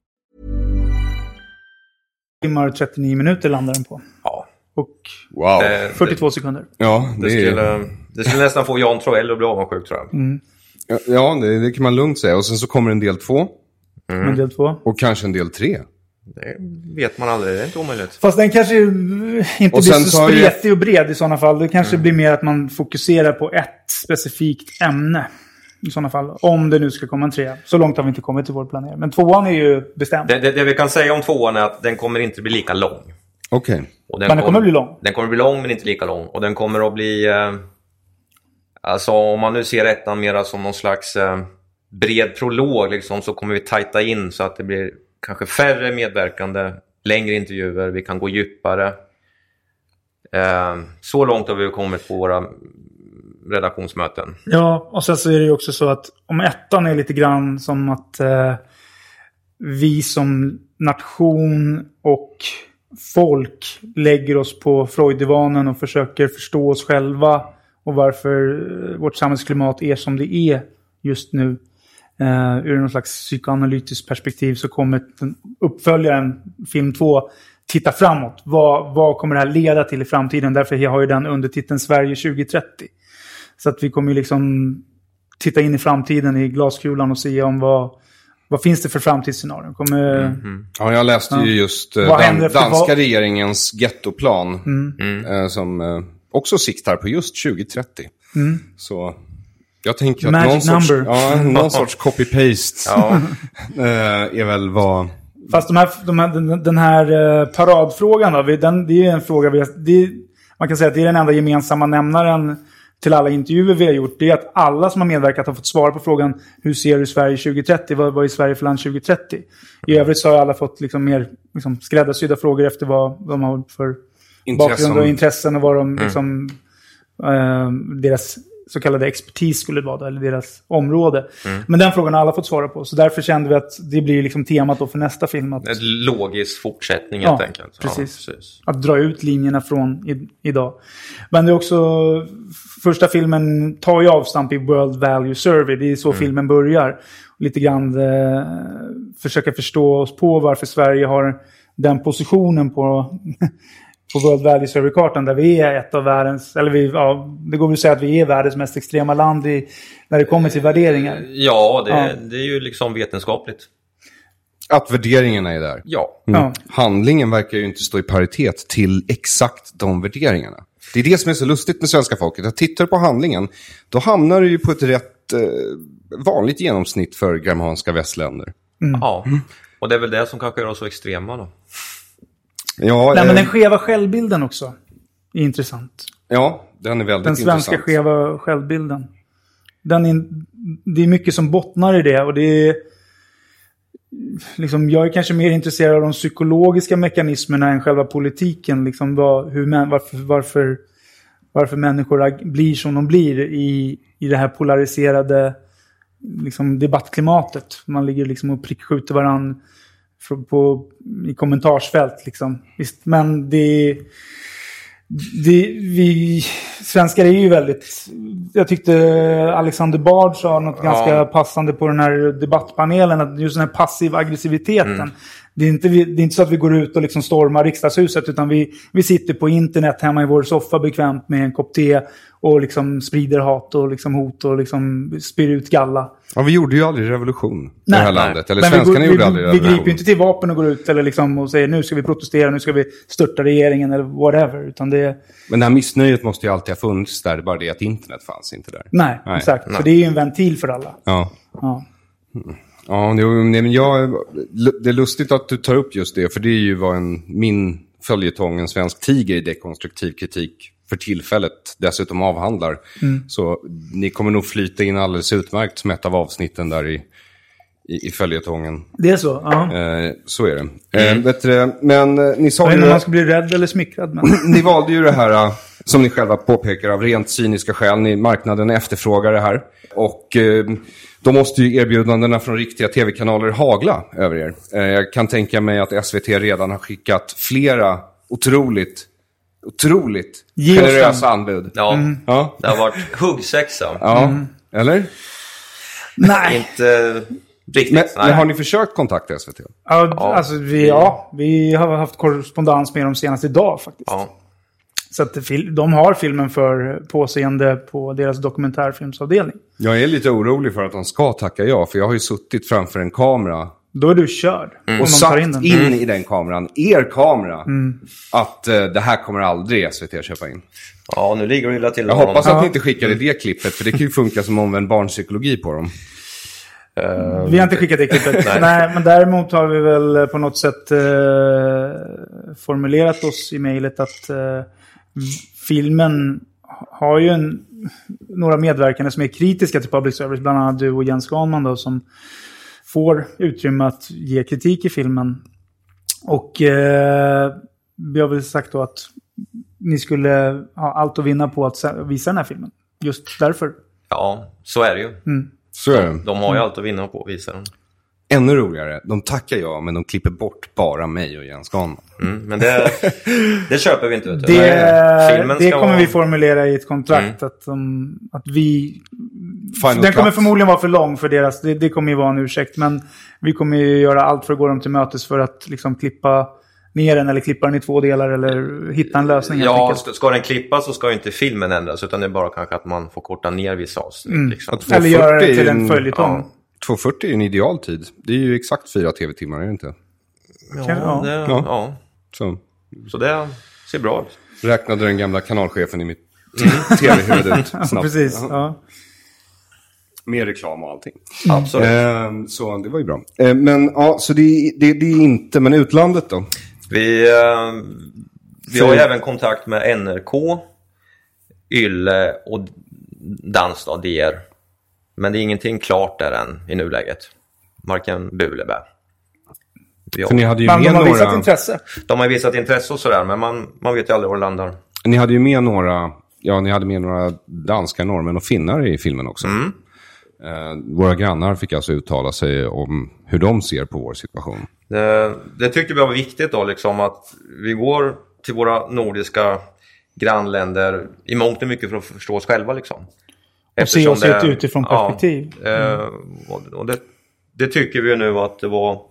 B: Timmar och 39 minuter landar den på.
C: Ja,
B: Och
A: Wow.
C: Eh,
B: 42 sekunder.
A: Ja,
C: det,
A: det, är...
C: skulle, det skulle nästan få Jan Troell att bli avundsjuk tror jag.
A: ja, ja det, det kan man lugnt säga. Och sen så kommer en del två.
B: Men del två.
A: Och kanske en del tre.
C: Det vet man aldrig, det är inte omöjligt.
B: Fast den kanske inte
A: Och
B: blir så spretig och bred i sådana fall. Det kanske blir mer att man fokuserar på ett specifikt ämne. I sådana fall. Om det nu ska komma en trea. Så långt har vi inte kommit i vår planering. Men tvåan är ju bestämd.
C: Det, det, det vi kan säga om tvåan är att den kommer inte bli lika lång.
A: Okej.
C: Och
B: Men den kommer bli lång.
C: Den kommer bli lång men inte lika lång. Och den kommer att bli... Eh, alltså om man nu ser ettan mera som någon slags eh, bred prolog liksom, så kommer vi tajta in så att det blir kanske färre medverkande, längre intervjuer, vi kan gå djupare. Eh, så långt har vi kommit på våra redaktionsmöten.
B: Ja, och sen så är det ju också så att om ettan är lite grann som att eh, vi som nation och folk lägger oss på Freudivanen och försöker förstå oss själva och varför eh, vårt samhällsklimat är som det är just nu. Uh, ur någon slags psykoanalytiskt perspektiv så kommer den uppföljaren, film 2, titta framåt. Vad, vad kommer det här leda till i framtiden? Därför har ju den undertiteln Sverige 2030. Så att vi kommer ju liksom titta in i framtiden i glaskulan och se om vad, vad finns det för framtidsscenarion. Kommer,
A: Ja, jag läste ju just eh,
B: Vad
A: dan danska
B: vad-
A: regeringens gettoplan.
B: Mm.
A: Eh, som eh, också siktar på just 2030. Så jag tänker att
B: Mm. Magic
A: någon sorts, ja, någon sorts copy-paste
C: Ja,
A: eh, är väl vad...
B: Fast de här, de här, den, här eh, paradfrågan då, den, det är en fråga vi är- Man kan säga att det är den enda gemensamma nämnaren till alla intervjuer vi har gjort. Det är att alla som har medverkat har fått svara på frågan hur ser du Sverige 2030? Vad, vad är Sverige för land 2030? I övrigt så har alla fått liksom mer liksom, skräddarsydda frågor efter vad, vad de har för
A: Intressen.
B: bakgrund och intressen och vad de liksom, eh, deras så kallade expertis skulle vara, då, eller deras område.
C: Mm.
B: Men den frågan har alla fått svara på, så därför kände vi att det blir liksom temat då för nästa film. Att,
C: En logisk fortsättning
B: Ja,
C: helt enkelt.
B: precis.
C: Ja, precis.
B: att dra ut linjerna från i, idag. Men det är också, första filmen tar ju avstamp i World Value Survey, det är så filmen börjar. Lite grann eh, försöka förstå oss på varför Sverige har den positionen på, på World Value Survey-kartan där vi är ett av världens, eller vi, ja, det går väl att säga att vi är världens mest extrema land i, när det kommer till värderingar.
C: Ja, det,
B: Ja.
C: det är ju liksom vetenskapligt.
A: Att värderingarna är där.
C: Ja.
B: Ja.
A: Handlingen verkar ju inte stå i paritet till exakt de värderingarna. Det är det som är så lustigt med svenska folket. Att tittar du på handlingen, då hamnar du ju på ett rätt eh, vanligt genomsnitt för germanska västländer.
C: ja. Och det är väl det som kanske gör oss så extrema då.
A: Ja,
B: Nej, men
A: eh,
B: den skeva självbilden också är intressant.
A: ja den är väldigt
B: Den svenska
A: intressant.
B: skeva självbilden. Den är, det är mycket som bottnar i det och det är... Liksom, jag är kanske mer intresserad av de psykologiska mekanismerna än själva politiken. Liksom, vad, hur, varför, varför, varför människor blir som de blir i, i det här polariserade liksom, debattklimatet. Man ligger liksom och prickskjuter varandra på, i kommentarsfält. Liksom. Visst, men det det, vi svenskar är ju väldigt... Jag tyckte Alexander Bard sa något ganska passande på den här debattpanelen. Att just den här passiva aggressiviteten. Det, är inte, vi- det är inte så att vi går ut och liksom stormar riksdagshuset. Utan vi, vi sitter på internet hemma i vår soffa bekvämt med en kopp te. Och liksom sprider hat och liksom hot och liksom spyr ut galla.
A: Ja, vi gjorde ju aldrig revolution i det
B: Nej,
A: här
B: nej.
A: landet. Eller
B: Men vi
A: svenskarna
B: går-
A: gjorde
B: vi,
A: aldrig
B: Vi
A: revolution.
B: griper ju inte till vapen och går ut eller liksom och säger nu ska vi protestera, nu ska vi störta regeringen eller whatever. Utan det...
A: Men det här missnöjet måste ju alltid ha funnits där. Det är bara det att internet fanns inte där.
B: Nej,
A: Nej.
B: exakt. För det är ju en ventil för alla.
A: Ja.
B: Ja.
A: Ja, det, nej, men jag, det är lustigt att du tar upp just det, för det är ju vad en, min följetong, en svensk tiger i dekonstruktiv kritik, för tillfället dessutom avhandlar. Så ni kommer nog flyta in alldeles utmärkt som ett av avsnitten där i, i, i följetongen.
B: Det är så? Ja.
A: Eh, så är det. Eh, vet du, men eh, ni sa
B: Jag vet
A: ju...
B: inte om man ska bli rädd eller smickrad. Men...
A: Ni valde ju det här, eh, som ni själva påpekar, av rent cyniska skäl. Ni, marknaden efterfrågar det här. Och eh, då måste ju erbjudandena från riktiga tv-kanaler hagla över er. Eh, jag kan tänka mig att SVT redan har skickat flera otroligt, otroligt
B: Ge
A: generösa anbud.
C: Ja,
A: Ja,
C: det har varit huggsexa.
A: ja. eller?
B: Nej.
C: Inte riktigt.
A: Men, men har ni försökt kontakta SVT?
B: Ja, Alltså, vi, ja, vi har haft korrespondens med dem senast idag faktiskt.
C: Ja.
B: Så att de har filmen för påseende på deras dokumentärfilmsavdelning.
A: Jag är lite orolig för att de ska tacka ja, för jag har ju suttit framför en kamera
B: Då är du körd. Om
A: och
B: de
A: sagt
B: in den.
A: in, i den kameran, er kamera, att eh, det här kommer aldrig SVT köpa in.
C: ja, nu ligger det illa till
A: Jag
C: med
A: hoppas
C: honom.
A: att ni inte skickade det klippet, för det kan ju funka som omvänd barnpsykologi på dem.
B: Vi har inte skickat det klippet. Nej. men däremot har vi väl på något sätt eh, formulerat oss i mejlet att eh, filmen har ju en, några medverkande som är kritiska till public service. Bland annat du och Jens Ganman då, som får utrymme att ge kritik i filmen. Och eh, vi har väl sagt då att ni skulle ha allt att vinna på att visa den här filmen. Just därför.
C: Ja, så är det ju.
A: Så är det.
C: De har ju allt att vinna på att visa den.
A: Ännu roligare, de tackar ja, men de klipper bort bara mig och Jens Ganman.
C: Mm, men det, det köper vi inte. Vet du.
B: Det,
C: Filmen
B: det
C: ska
B: kommer
C: vara-
B: vi formulera i ett kontrakt. Att, de, att vi...
A: Final
B: den kommer
A: cut.
B: förmodligen vara för lång för deras... Det, det kommer ju vara en ursäkt. Men vi kommer ju göra allt för att gå dem till mötes för att liksom klippa ner den eller klippa den i två delar eller hitta en lösning helt
C: Ja,
B: enkelt.
C: ska, ska den klippas så ska ju inte filmen ändras utan det är bara kanske att man får korta ner vissa avsnitt. Liksom.
A: Att
B: Eller göra det
A: 240 är
B: till
A: ju
B: en följetong.
A: 240 är en ideal tid. Det är ju exakt fyra tv-timmar, är det inte?
C: Ja,
B: Ja.
C: det,
A: Ja.
C: ja.
A: Så
C: Så det ser bra ut.
A: räknade den gamla kanalchefen i mitt tv-huvud ut snabbt.
B: Precis.
A: Ja.
B: Ja.
A: Med reklam och allting.
C: Absolut.
A: Ehm, så det var ju bra. Ehm, men ja, så det, det, det är inte, men utlandet då?
C: Vi, eh, vi har ju även kontakt med NRK, Yle och Dans då, DR. Men det är ingenting klart där än i nuläget. Marken Bulebä. Vi
A: För ni
C: har,
A: hade ju
B: Men de
A: med
B: har visat
A: några,
B: intresse.
C: de har visat intresse och sådär men man, man vet ju aldrig var det landar.
A: ni hade ju med några ja, ni hade med några danskar, norrmän och finnar i filmen också. Eh, våra grannar fick alltså uttala sig om hur de ser på vår situation.
C: Det, det tyckte vi var viktigt då, liksom att vi går till våra nordiska grannländer i mångt och mycket för att förstå oss själva. Liksom.
B: Och se oss i ett utifrån perspektiv.
C: Ja, eh, och, och det, det tycker vi nu att det var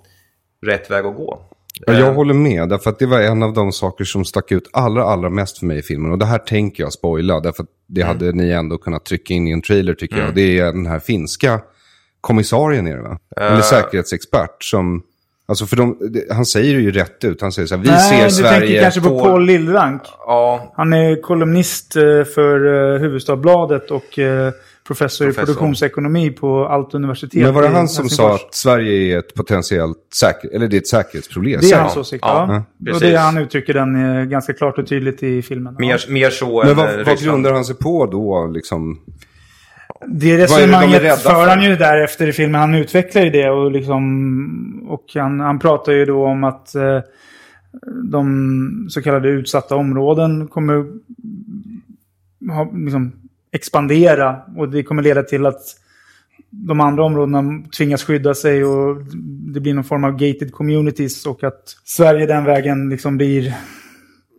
C: rätt väg att gå.
A: Ja, jag
C: Eh,
A: håller med, därför att det var en av de saker som stack ut allra, allra mest för mig i filmen. Och det här tänker jag spoila, därför att det hade ni ändå kunnat trycka in i en trailer tycker jag. Det är den här finska kommissarien är det va? Eller säkerhetsexpert som... Alltså för de, han säger det ju rätt ut. Han säger så här, vi
B: Nej,
A: ser
B: du
A: Sverige...
B: tänker kanske på
C: Paul-
B: Lillrank.
C: Ja,
B: Han är kolumnist eh, för eh, Huvudstadsbladet och eh, professor, i
C: Professor.
B: produktionsekonomi på Allt universitet
A: Men var det han som sa att Sverige är ett potentiellt säker, eller det är ett säkerhetsproblem?
B: Det är hans åsikt,
C: Ja,
B: ja. Och det han uttrycker den ganska klart och tydligt i filmen. Ja.
C: mer, mer så
A: Men vad, vad grundar han sig på då? Liksom?
B: Det
A: de
B: resonemanget för? han ju därefter i filmen. Han utvecklar ju det och liksom... Och han, han pratar ju då om att eh, de så kallade utsatta områden kommer ha, liksom, expandera. Och det kommer leda till att de andra områdena tvingas skydda sig och det blir någon form av gated communities och att Sverige den vägen liksom blir...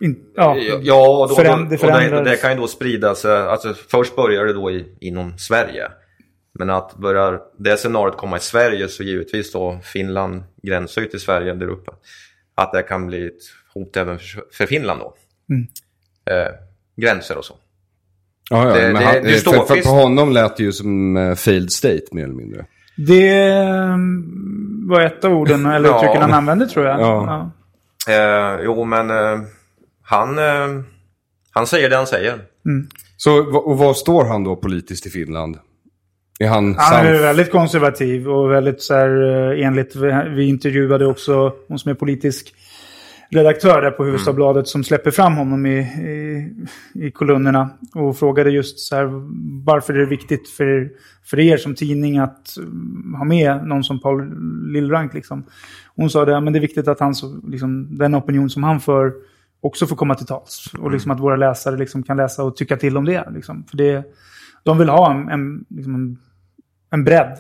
B: In, ja,
C: Ja, och, då,
B: Föränd-
C: och,
B: det
C: och det, det kan ju då sprida sig. Alltså, först börjar det då i, inom Sverige. Men att börjar det scenariot komma i Sverige så givetvis då Finland gränsar ju till Sverige där uppe. Att det kan bli ett hot även för, för Finland då.
B: Mm.
C: Eh, gränser och så.
A: Ja, ja,
C: Det-
A: men
C: det-
A: han,
C: det
A: för,
C: står-
A: för
C: visst.
A: på honom lät det ju som uh, failed state mer eller mindre.
B: Det mm, var ett av orden, eller
C: Ja.
B: uttrycken han använde tror jag.
A: Ja.
C: Eh, jo, men eh, han, eh, han säger det han säger.
A: Så va- och vad står han då politiskt i Finland? Är han,
B: Han är väldigt konservativ och väldigt så här eh, enligt, vi intervjuade också hon som är politisk redaktör där på Hufvudstadsbladet som släpper fram honom i, i, i kolumnerna och frågade just så här varför är det viktigt för, för er som tidning att mm, ha med någon som Paul Lillrank liksom. Hon sa det, men det är viktigt att han så, liksom, den opinion som han för också får komma till tals. Och liksom att våra läsare liksom kan läsa och tycka till om det. Liksom. För det de vill ha en, en, liksom en, en bredd.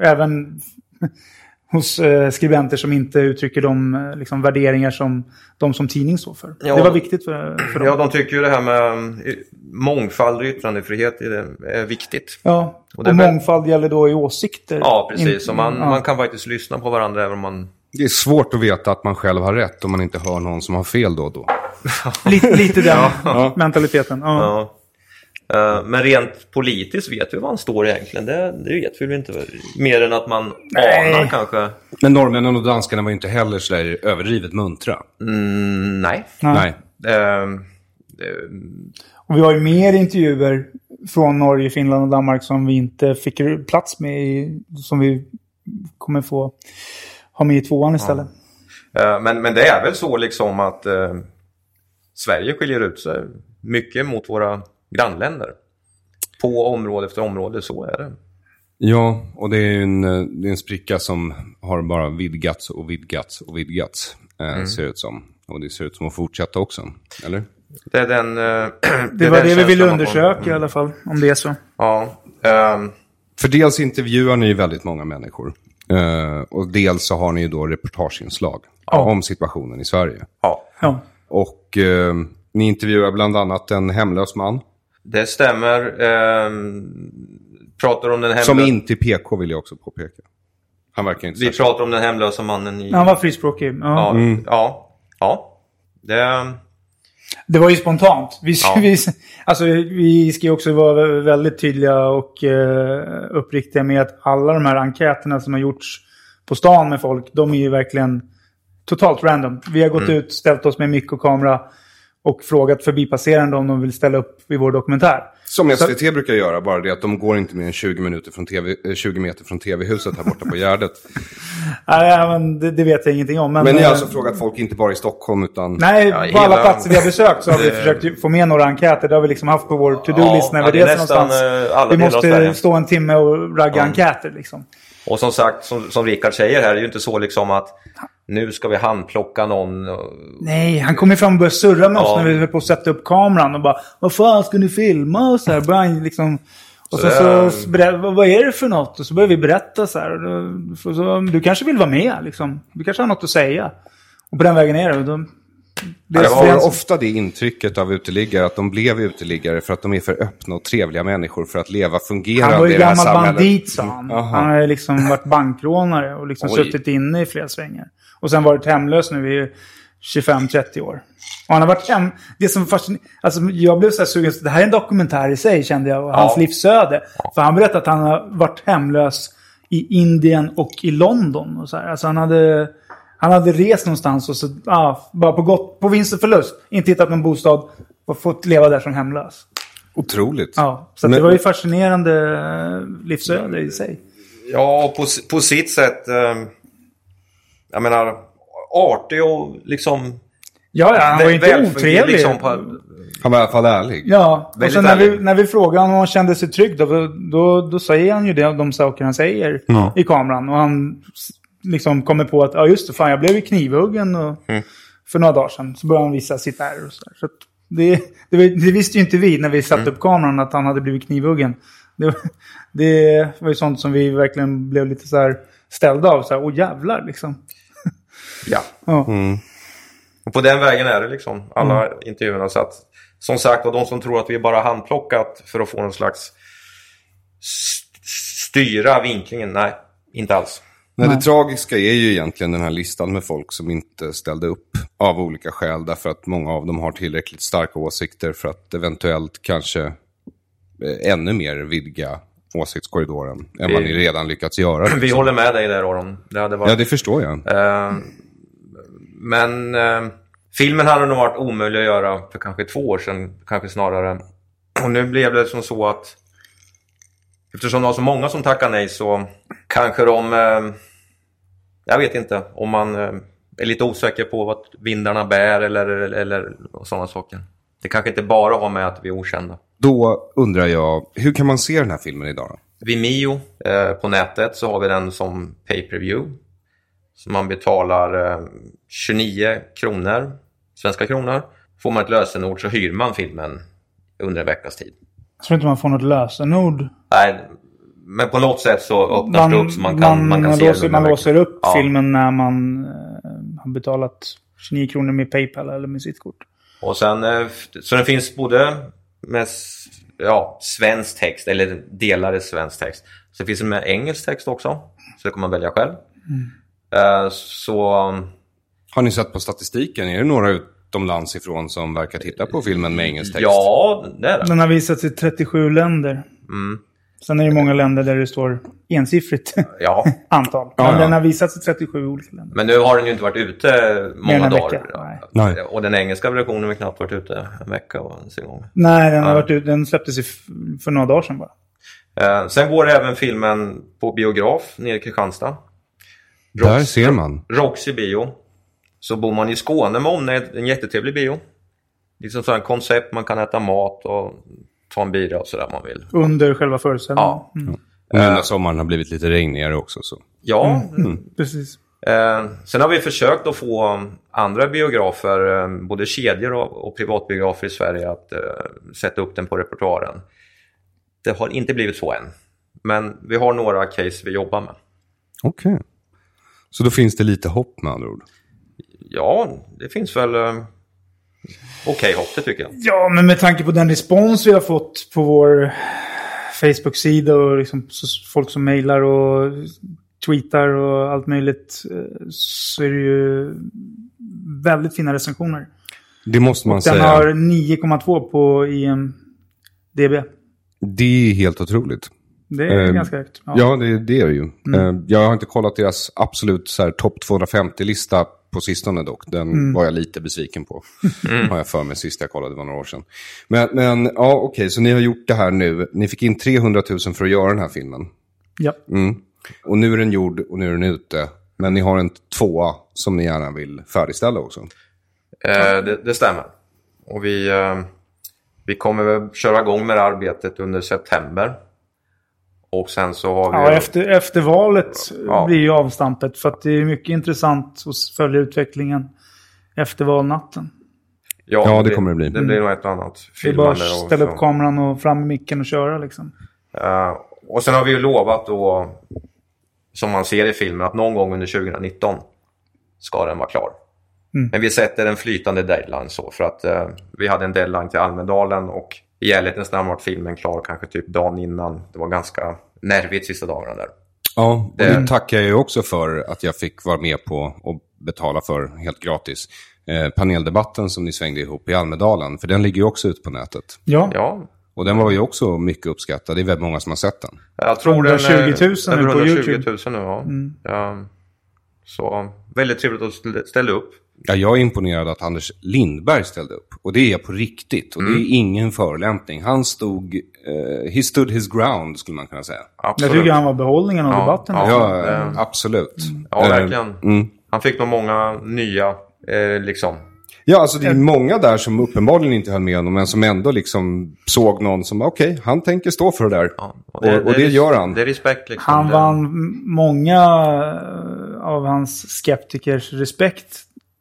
B: Även hos eh, skribenter som inte uttrycker de eh, liksom, värderingar som de som tidning står för.
C: Ja.
B: det var viktigt för, för dem.
C: Ja, de tycker ju det här med eh, mångfald och yttrandefrihet är, viktigt.
B: Ja,
C: Och
B: och, mångfald gäller då i åsikter.
C: Ja, precis.
B: In-
C: man,
B: ja.
C: man kan faktiskt lyssna på varandra även om man...
A: Det är svårt att veta att man själv har rätt om man inte hör någon som har fel då och då.
B: Lite, lite den mentaliteten. Ja.
C: Ja. Eh, Men rent politiskt vet vi var han står egentligen. Det, det vet vi väl inte. Mer än att man
B: Nej.
C: anar kanske.
A: Men norrmännen och danskarna var ju inte heller så där överdrivet muntra.
C: Mm, nej.
A: Nej.
C: Eh,
B: Och vi har ju mer intervjuer från Norge, Finland och Danmark som vi inte fick plats med i, som vi kommer få ha med i tvåan istället.
C: eh, men, men det är väl så liksom att eh, Sverige skiljer ut sig mycket mot våra grannländer. På område efter område, så är det.
A: Ja, och det är en, eh, det är en spricka som har bara vidgats och vidgats och vidgats. Eh, Ser det ut som. Och det ser ut som att fortsätta också. Eller?
C: Det är den... eh,
B: Det
C: är
B: var
C: den
B: det vi ville undersöka i alla fall, om det är så.
C: Ja. ehm,
A: För dels intervjuar ni väldigt många människor. Eh, och dels så har ni ju då reportageinslag om situationen i Sverige.
C: ja.
B: Ja.
A: Och eh, ni intervjuar bland annat en hemlös man.
C: Det stämmer. ehm, pratar om den hemlösa...
A: Som inte är PK vill jag också påpeka. Han verkar inte
C: Vi
A: särskilt-
C: pratar om den hemlösa mannen i...
B: Han var frispråkig. Ja.
C: Ja,
A: Mm.
C: ja, ja. Det,
B: Det var ju spontant. Vi,
C: Ja.
B: vi, alltså, vi ska ju också vara väldigt tydliga och eh, uppriktiga med att alla de här enkäterna som har gjorts på stan med folk, de är ju verkligen totalt random. Vi har gått
C: Mm.
B: ut, ställt oss med mick och frågat förbipasserande om de vill ställa upp i vår dokumentär.
A: Som SVT brukar göra, bara det att de går inte mer än 20, minuter från TV, eh, 20 meter från TV-huset här borta på Gärdet.
B: Nej, men det, det vet jag ingenting om. Men,
A: Men ni har
B: eh,
A: alltså frågat folk inte bara i Stockholm utan...
B: Nej,
C: Ja,
B: på alla
C: hela-
B: platser vi har besökt så har vi
C: det-
B: försökt få med några enkäter. Det har vi liksom haft på vår to-do-list
C: Ja,
B: när vi reser någonstans.
C: eh, alla
B: vi måste stå en timme och ragga
C: Ja.
B: enkäter liksom.
C: Och som sagt, som, som Rickard säger här, det är ju inte så liksom att nu ska vi handplocka någon.
B: Nej, han kom ju fram och började surra med oss
C: Ja.
B: när vi höll på att sätta upp kameran och bara Vad fan ska ni filma? Och så här han liksom... Och så,
C: Så,
B: så, vad, är det för något? Och så började vi berätta så här. Då, så, du kanske vill vara med liksom. Du kanske har något att säga. Och på den vägen är det. Då, det,
A: Jag
B: det-
A: har ofta det intrycket av uteliggare att de blev uteliggare för att de är för öppna och trevliga människor för att leva fungerande
B: han var ju
A: i det här
B: gammal
A: samhället.
B: bandit sa han.
A: Aha.
B: Han har ju liksom varit bankrånare och liksom
A: Oj.
B: suttit inne i flera svängar. Och sen varit hemlös nu i 25-30 år. Och han har varit hem... Det som fascinerar... Alltså jag blev så här sugen. Det här är en dokumentär i sig kände jag. och Hans livsöde. För han berättade att han har varit hemlös i Indien och i London. Och så här. Alltså han hade... Han hade rest någonstans och så, ja, bara på, gott, på vinst och förlust. Inte hittat någon bostad och fått leva där som hemlös.
A: Otroligt.
B: Ja, så
A: Men-
B: det var ju fascinerande eh, livsöde i sig.
C: Ja, på, på sitt sätt. Eh, jag menar, artig och liksom...
B: Ja, ja, han var ju inte otrevlig.
C: Liksom på,
A: Han var i alla fall ärlig.
B: Ja, och sen när vi, när vi frågar honom om han kände sig trygg då, då, då säger han ju det, de saker han säger i kameran. Och han liksom kommer på att, ja just det, fan jag blev ju knivhuggen och, för några dagar sedan. Så började han visa sitt ärr och så, där. så det, det, det visste ju inte vi när vi satte upp kameran att han hade blivit knivhuggen. Det, var- det var ju sånt som vi verkligen blev lite så här ställda av. Så här, åh jävlar liksom.
C: ja.
B: Ja.
C: Och på den vägen är det liksom. Alla
B: Mm.
C: intervjuerna. Så att, som sagt, och de som tror att vi bara handplockat för att få någon slags st- styra vinklingen. Nej, inte alls.
A: Nej, det tragiska är ju egentligen den här listan med folk som inte ställde upp av olika skäl. Därför att många av dem har tillräckligt starka åsikter för att eventuellt kanske eh, ännu mer vidga åsiktskorridoren än
C: Vi-
A: ni redan lyckats göra.
C: Vi
A: liksom.
C: håller med dig där Aron. Det hade varit...
A: Ja, det förstår jag.
C: Eh, men eh, filmen hade nog varit omöjlig att göra för kanske två år sedan, kanske snarare. Och nu blev det som så att eftersom det var så många som tackade nej så kanske de... Eh, jag vet inte om man eh, är lite osäker på vad vindarna bär eller, eller, eller sådana saker. Det kanske inte bara har med att vi är okända.
A: Då undrar jag, hur kan man se den här filmen idag då?
C: Vimeo eh, på nätet så har vi den som pay-per-view. Så man betalar eh, 29 kronor, svenska kronor. Får man ett lösenord så hyr man filmen under en veckas tid.
B: Jag tror inte man får något lösenord.
C: Nej, men på något sätt så öppnas det upp så man kan, man, kan
B: man
C: se
B: låser,
C: den
B: man låser upp
C: Ja.
B: filmen när man eh, har betalat 29 kronor med Paypal eller med sitt kort.
C: Och sen, eh, så den finns både med ja, svensk text, eller delar i svensk text. Så finns det med engelsk text också. Så det kan man välja själv. Eh, Så
A: Har ni sett på statistiken? Är det några utomlands ifrån som verkar titta på filmen med engelsk text?
C: ja, det är det.
B: Den har visats i 37 länder.
C: Mm.
B: Sen är det många länder där det står ensiffrigt
C: Ja,
B: antal. Men
A: Ja, ja.
B: den har visats i 37 olika länder.
C: men nu har den ju inte varit ute många dagar.
B: vecka, nej.
A: Nej.
C: Och den engelska versionen har knappt varit ute en vecka ens en gång.
B: Nej, den, har varit ut, den släpptes för några dagar sedan bara.
C: Eh, sen går även filmen på biograf nere i Kristianstad.
A: Där ser man.
C: Roxy bio. Så bor man i Skåne med omnejd, en jättetrevlig bio. Liksom sådant koncept, man kan äta mat och ta en bira och sådär om man vill.
B: Under själva föreställningen.
C: Ja.
B: Mm,
A: Nu när sommaren har blivit lite regnigare också. Så.
C: Ja,
B: precis.
C: Eh, sen har vi försökt att få andra biografer, eh, både kedjor och, och privatbiografer i Sverige att eh, sätta upp den på repertoaren. Det har inte blivit så än. Men vi har några case vi jobbar med.
A: Okej. Så då finns det lite hopp med andra ord.
C: Ja, det finns väl okej hopp, det tycker jag.
B: Ja, men med tanke på den respons vi har fått på vår Facebook-sida och liksom folk som mejlar och tweetar och allt möjligt eh, så är det ju väldigt fina recensioner.
A: Det måste man
B: Den
A: säga.
B: har 9,2 på IMDB.
A: Det är helt otroligt.
B: Det är
A: Eh,
B: ganska högt.
A: Ja, det, det är det ju. Eh, Jag har inte kollat deras absolut så här, topp 250-lista på sistone dock. Den var jag lite besviken på. Har jag för mig sist jag kollade, det var några år sedan. Men, men ja, okej, så ni har gjort det här nu. Ni fick in 300 000 för att göra den här filmen.
B: Ja.
A: Mm. Och nu är den gjord och nu är den ute. Men ni har en tvåa som ni gärna vill färdigställa också.
C: Eh, det, det stämmer. Och vi, eh, vi kommer väl köra igång med det arbetet under september. Och sen så har vi...
B: Ja, efter, efter valet
C: Ja.
B: blir ju avstampet. För att det är mycket intressant att följa utvecklingen efter valnatten.
A: Ja, det kommer det bli.
C: Det blir nog ett och annat
B: Det är bara att ställa upp kameran och fram med micken och köra liksom.
C: Eh, och sen har vi ju lovat då, som man ser i filmen, att någon gång under 2019 ska den vara klar.
B: Mm.
C: Men vi sätter en flytande deadline så för att eh, vi hade en deadline till Almedalen och i ärlighetens namn var filmen klar kanske typ dagen innan. Det var ganska nervigt sista dagarna där.
A: Ja, och
C: Det-
A: det tackar jag ju också för att jag fick vara med på och betala för helt gratis. Eh, paneldebatten som ni svängde ihop i Almedalen, för den ligger ju också ute på nätet.
B: Ja,
C: Ja,
A: Och den var ju också mycket uppskattad. Det är väldigt många som har sett den.
C: jag tror den
B: 120 000
C: den är
B: nu på
C: 120
B: YouTube. Mm.
C: 000 nu, ja. ja. Så väldigt trevligt att stä- ställa upp.
A: Ja, jag är imponerad att Anders Lindberg ställde upp. Och det är på riktigt. Och det är ingen förolämpning. Han stod... Eh, he stood his ground, skulle man kunna säga.
B: jag
C: Absolut.
B: tycker han var behållningen av
C: Ja,
B: debatten.
C: ja.
A: Ja,
C: det-
A: eh, absolut.
C: Ja,
A: Eh,
C: verkligen.
A: mm.
C: Han fick nog många nya, eh, liksom.
A: Ja, alltså det är många där som uppenbarligen inte höll med honom, men som ändå liksom såg någon som, okej, han tänker stå för det där.
C: Ja,
A: och, och det,
C: är-
A: gör han.
C: Det är respekt liksom.
B: Han
C: Det-
B: vann många av hans skeptikers respekt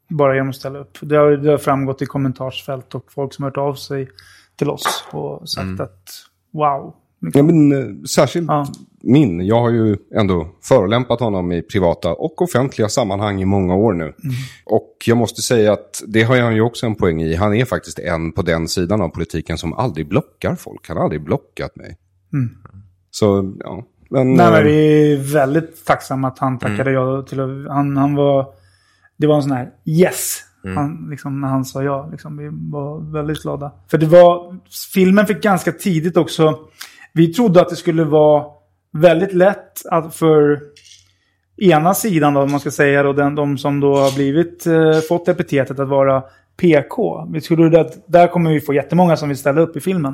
B: bara genom att ställa upp. Det har, det har framgått i kommentarsfält och folk som har hört av sig till oss och sagt
C: Mm.
B: att wow.
A: Ja, men, eh, särskilt
B: Ja.
A: min. Jag har ju ändå förolämpat honom i privata och offentliga sammanhang i många år nu. Och jag måste säga att det har han ju också en poäng i. Han är faktiskt en på den sidan av politiken som aldrig blockar folk. Han har aldrig blockat mig. Så, ja. Men,
B: Nej, men
A: eh,
B: vi är väldigt tacksamma att han tackade
C: Mm.
B: ja till att, han, han var... Det var en sån här yes.
C: Mm.
B: Han, liksom, när han sa ja. Liksom, vi var väldigt glada. För det var... Filmen fick ganska tidigt också... Vi trodde att det skulle vara väldigt lätt att för ena sidan då, om man ska säga då, den, de som då har blivit, eh, fått epitetet att vara PK. Vi trodde att där kommer vi få jättemånga som vill ställa upp i filmen.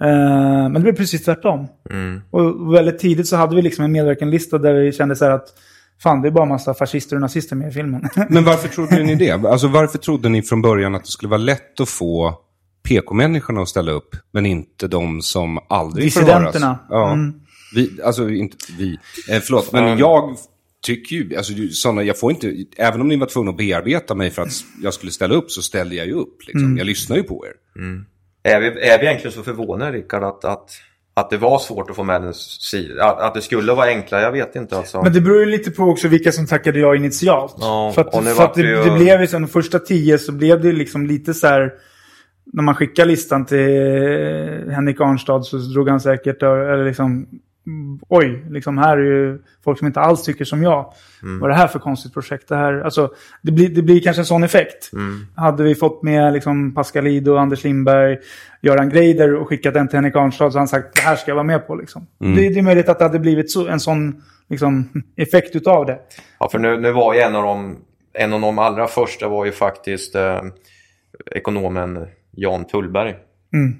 B: Eh, men det blev precis tvärtom.
C: Mm.
B: Och väldigt tidigt så hade vi liksom en medverkanlista där vi kände så här att fan, det är bara massa fascister och nazister med i filmen.
A: men varför trodde ni det? Alltså varför trodde ni från början att det skulle vara lätt att få PK-människorna att ställa upp, men inte de som aldrig får höras?
B: Dissidenterna.
A: Ja.
B: Mm.
A: Vi, alltså inte vi. Eh, förlåt, men jag tycker ju, alltså såna, jag får inte, även om ni var tvungna att bearbeta mig för att jag skulle ställa upp så ställde jag ju upp. Liksom.
B: Mm.
A: Jag lyssnar ju på er.
C: Är, vi, är vi egentligen så förvånade, Rickard, att, att, att det var svårt att få med den? Att, det skulle vara enklare? Jag vet inte alltså.
B: Men det beror ju lite på också vilka som tackade ja initialt.
C: Ja,
B: för att, för att det,
C: ju-
B: det blev ju så, de första tio så blev det liksom lite så här... När man skickar listan till Henrik Arnstad så drog han säkert, eller liksom... mm, Oj, liksom här är ju folk som inte alls tycker som jag.
C: Mm.
B: Vad är det här för konstigt projekt? Det, här, alltså, det, blir, det blir kanske en sån effekt.
C: Mm.
B: Hade vi fått med liksom Pascal Ido, Anders Lindberg, Göran Greider och skickat den till Henrik Arnstad så hade han sagt det här ska jag vara med på. Liksom. Det, det är möjligt att det hade blivit så, en sån liksom, effekt utav det.
C: Ja, för nu, nu var ju en av de, en av de allra första var ju faktiskt eh, ekonomen Jan Tullberg.
B: Mm.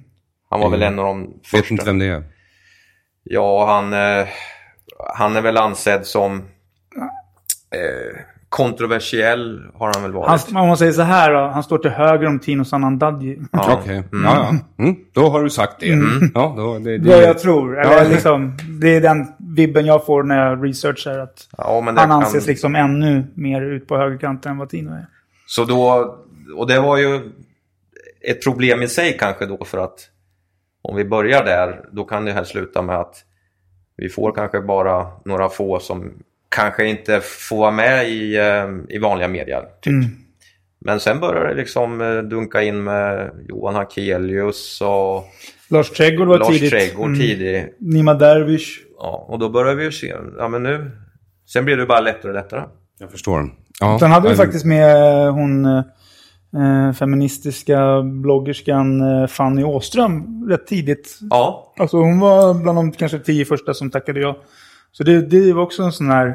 C: Han var väl en av de
A: Vet
C: första.
A: inte vem det är.
C: Ja, han, eh, han är väl ansedd som eh, kontroversiell har han väl varit.
B: Han, om man säger så här då, han står till höger om Tino Sanandaji.
C: Ja.
A: Okej, ja, ja. Mm. Då har du sagt det. Ja, då, det, det
B: Vad jag tror. Eller
A: Ja.
B: liksom, det är den vibben jag får när jag researchar. Att
C: Ja,
B: han
C: kan-
B: anses liksom ännu mer ut på högerkanten än vad Tino är.
C: Så då, och det var ju ett problem i sig kanske då för att om vi börjar där, då kan det här sluta med att vi får kanske bara några få som kanske inte får vara med i, eh, i vanliga medier. Typ.
B: Mm.
C: Men sen börjar det liksom eh, dunka in med Johan Hakelius och
B: Lars Trädgård var
C: Lars
B: tidigt.
C: Trädgård
B: Mm.
C: tidig.
B: Nima Dervish.
C: Ja, och då börjar vi ju se, ja men nu, sen blir det bara lättare och lättare.
A: Jag förstår. Ja,
B: Sen hade vi faktiskt med hon eh, feministiska bloggerskan eh, Fanny Åström rätt tidigt.
C: Ja,
B: Alltså hon var bland de kanske tio första som tackade ja. Så det, det var också en sån här...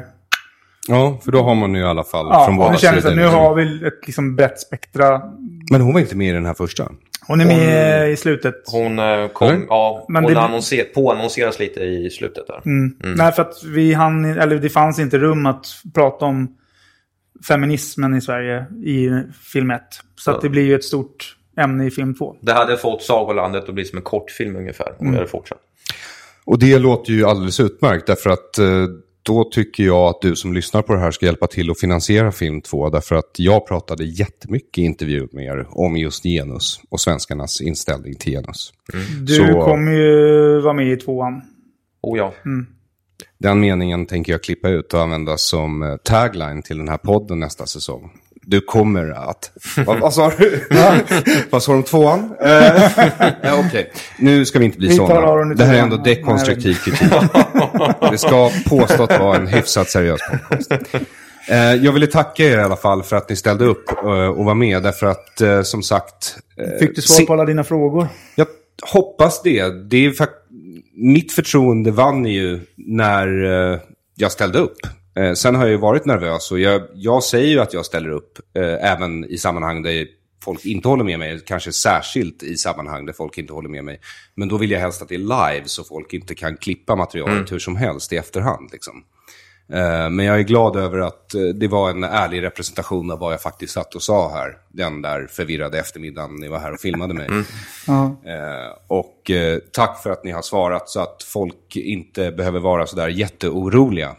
A: Ja, för då har man ju i alla fall
B: Ja,
A: från
B: det
A: båda sidor.
B: nu har vi ett liksom brett spektra.
A: Men hon var inte med i den här första.
B: Hon är med i slutet.
C: hon eh, kom,
A: Eller?
C: ja,
B: Men
C: hon
B: det-
C: annonser, påannonseras lite i slutet där.
B: Mm. Nej, för att vi hann, eller det fanns inte rum att prata om feminismen i Sverige i film 1. Så att det blir ju ett stort ämne i film 2.
C: Det hade fått Sagolandet att bli som en kortfilm ungefär om
B: Mm.
C: hade fortsatt.
A: Och det låter ju alldeles utmärkt därför att eh, då tycker jag att du som lyssnar på det här ska hjälpa till att finansiera film 2. Därför att jag pratade jättemycket i intervjun med er om just genus och svenskarnas inställning till genus.
B: Du
A: Så-
B: kommer ju vara med i tvåan.
C: Oh ja.
A: Den meningen tänker jag klippa ut och använda som eh, tagline till den här podden nästa säsong. Du kommer att... vad, vad sa du? vad sa om tvåan? Ja, Okej, nu ska vi inte bli
B: Vi
A: sådana. Det här är ändå dekonstruktiv kritik. Det ska påstått vara en hyfsat seriös podcast. Eh, jag ville tacka er i alla fall för att ni ställde upp eh, och var med. Därför att, som sagt...
B: Fick du svar på alla dina frågor?
A: jag hoppas det. det är fakt- Mitt förtroende vann ju när eh, jag ställde upp. Eh, sen har jag ju varit nervös och jag, jag säger ju att jag ställer upp eh, även i sammanhang där folk inte håller med mig. Kanske särskilt i sammanhang där folk inte håller med mig. Men då vill jag helst att det är live så folk inte kan klippa materialet hur som helst i efterhand. Liksom. Eh, Men jag är glad över att eh, det var en ärlig representation av vad jag faktiskt satt och sa här. Den där förvirrade eftermiddagen ni var här och filmade mig.
B: Ja.
A: Eh, Och tack för att ni har svarat så att folk inte behöver vara så där jätteoroliga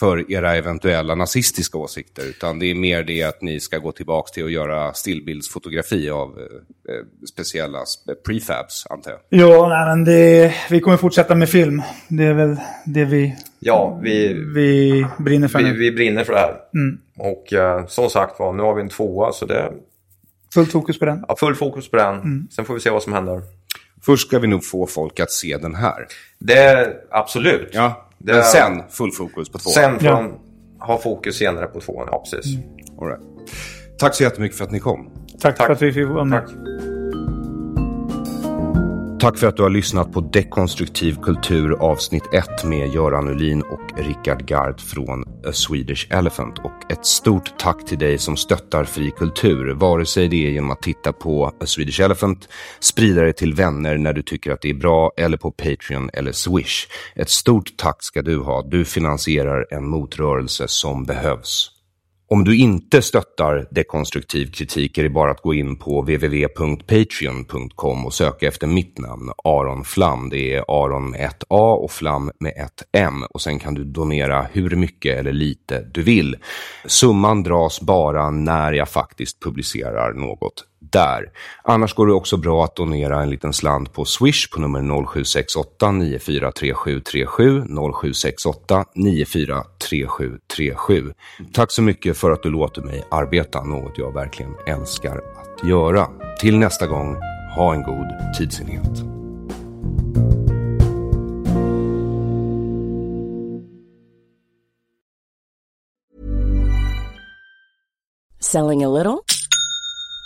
A: för era eventuella nazistiska åsikter. Utan det är mer det att ni ska gå tillbaka till att göra stillbildsfotografi av eh, eh, speciella sp- prefabs, antar jag.
B: Ja, nej, men det, vi kommer fortsätta med film. Det är väl det vi,
C: Ja, vi,
B: vi brinner för
C: vi,
B: nu.
C: vi brinner för det här.
B: Mm.
C: Och eh, som sagt var, nu har vi en tvåa så det
B: Fullt fokus på den.
C: ja, full fokus på den.
B: Mm.
C: Sen får vi se vad som händer.
A: Först ska vi nog få folk att se den här.
C: Det är absolut.
A: Ja,
C: Det
A: men
C: är-
A: sen full fokus på två.
C: Sen får
B: Ja.
C: ha fokus senare på tvåan. Ja, precis.
A: All right. Tack så jättemycket för att ni kom.
B: Tack,
C: Tack.
B: för att vi fick vara med.
C: Tack.
A: Tack för att du har lyssnat på Dekonstruktiv kultur avsnitt 1 med Göran Ulin och Rickard Gard från A Swedish Elephant. Och ett stort tack till dig som stöttar fri kultur, vare sig det är genom att titta på A Swedish Elephant, sprida det till vänner när du tycker att det är bra, eller på Patreon eller Swish. Ett stort tack ska du ha, du finansierar en motrörelse som behövs. Om du inte stöttar dekonstruktiv kritik är det bara att gå in på www.patreon.com och söka efter mitt namn, Aron Flam. Det är Aron med ett A och Flam med ett M. Och sen kan du donera hur mycket eller lite du vill. Summan dras bara när jag faktiskt publicerar något där. Annars går det också bra att donera en liten slant på Swish på nummer 0768 943737 0768 943737. Tack så mycket för att du låter mig arbeta, något jag verkligen älskar att göra. Till nästa gång, ha en god tidsenhet.
D: Selling a little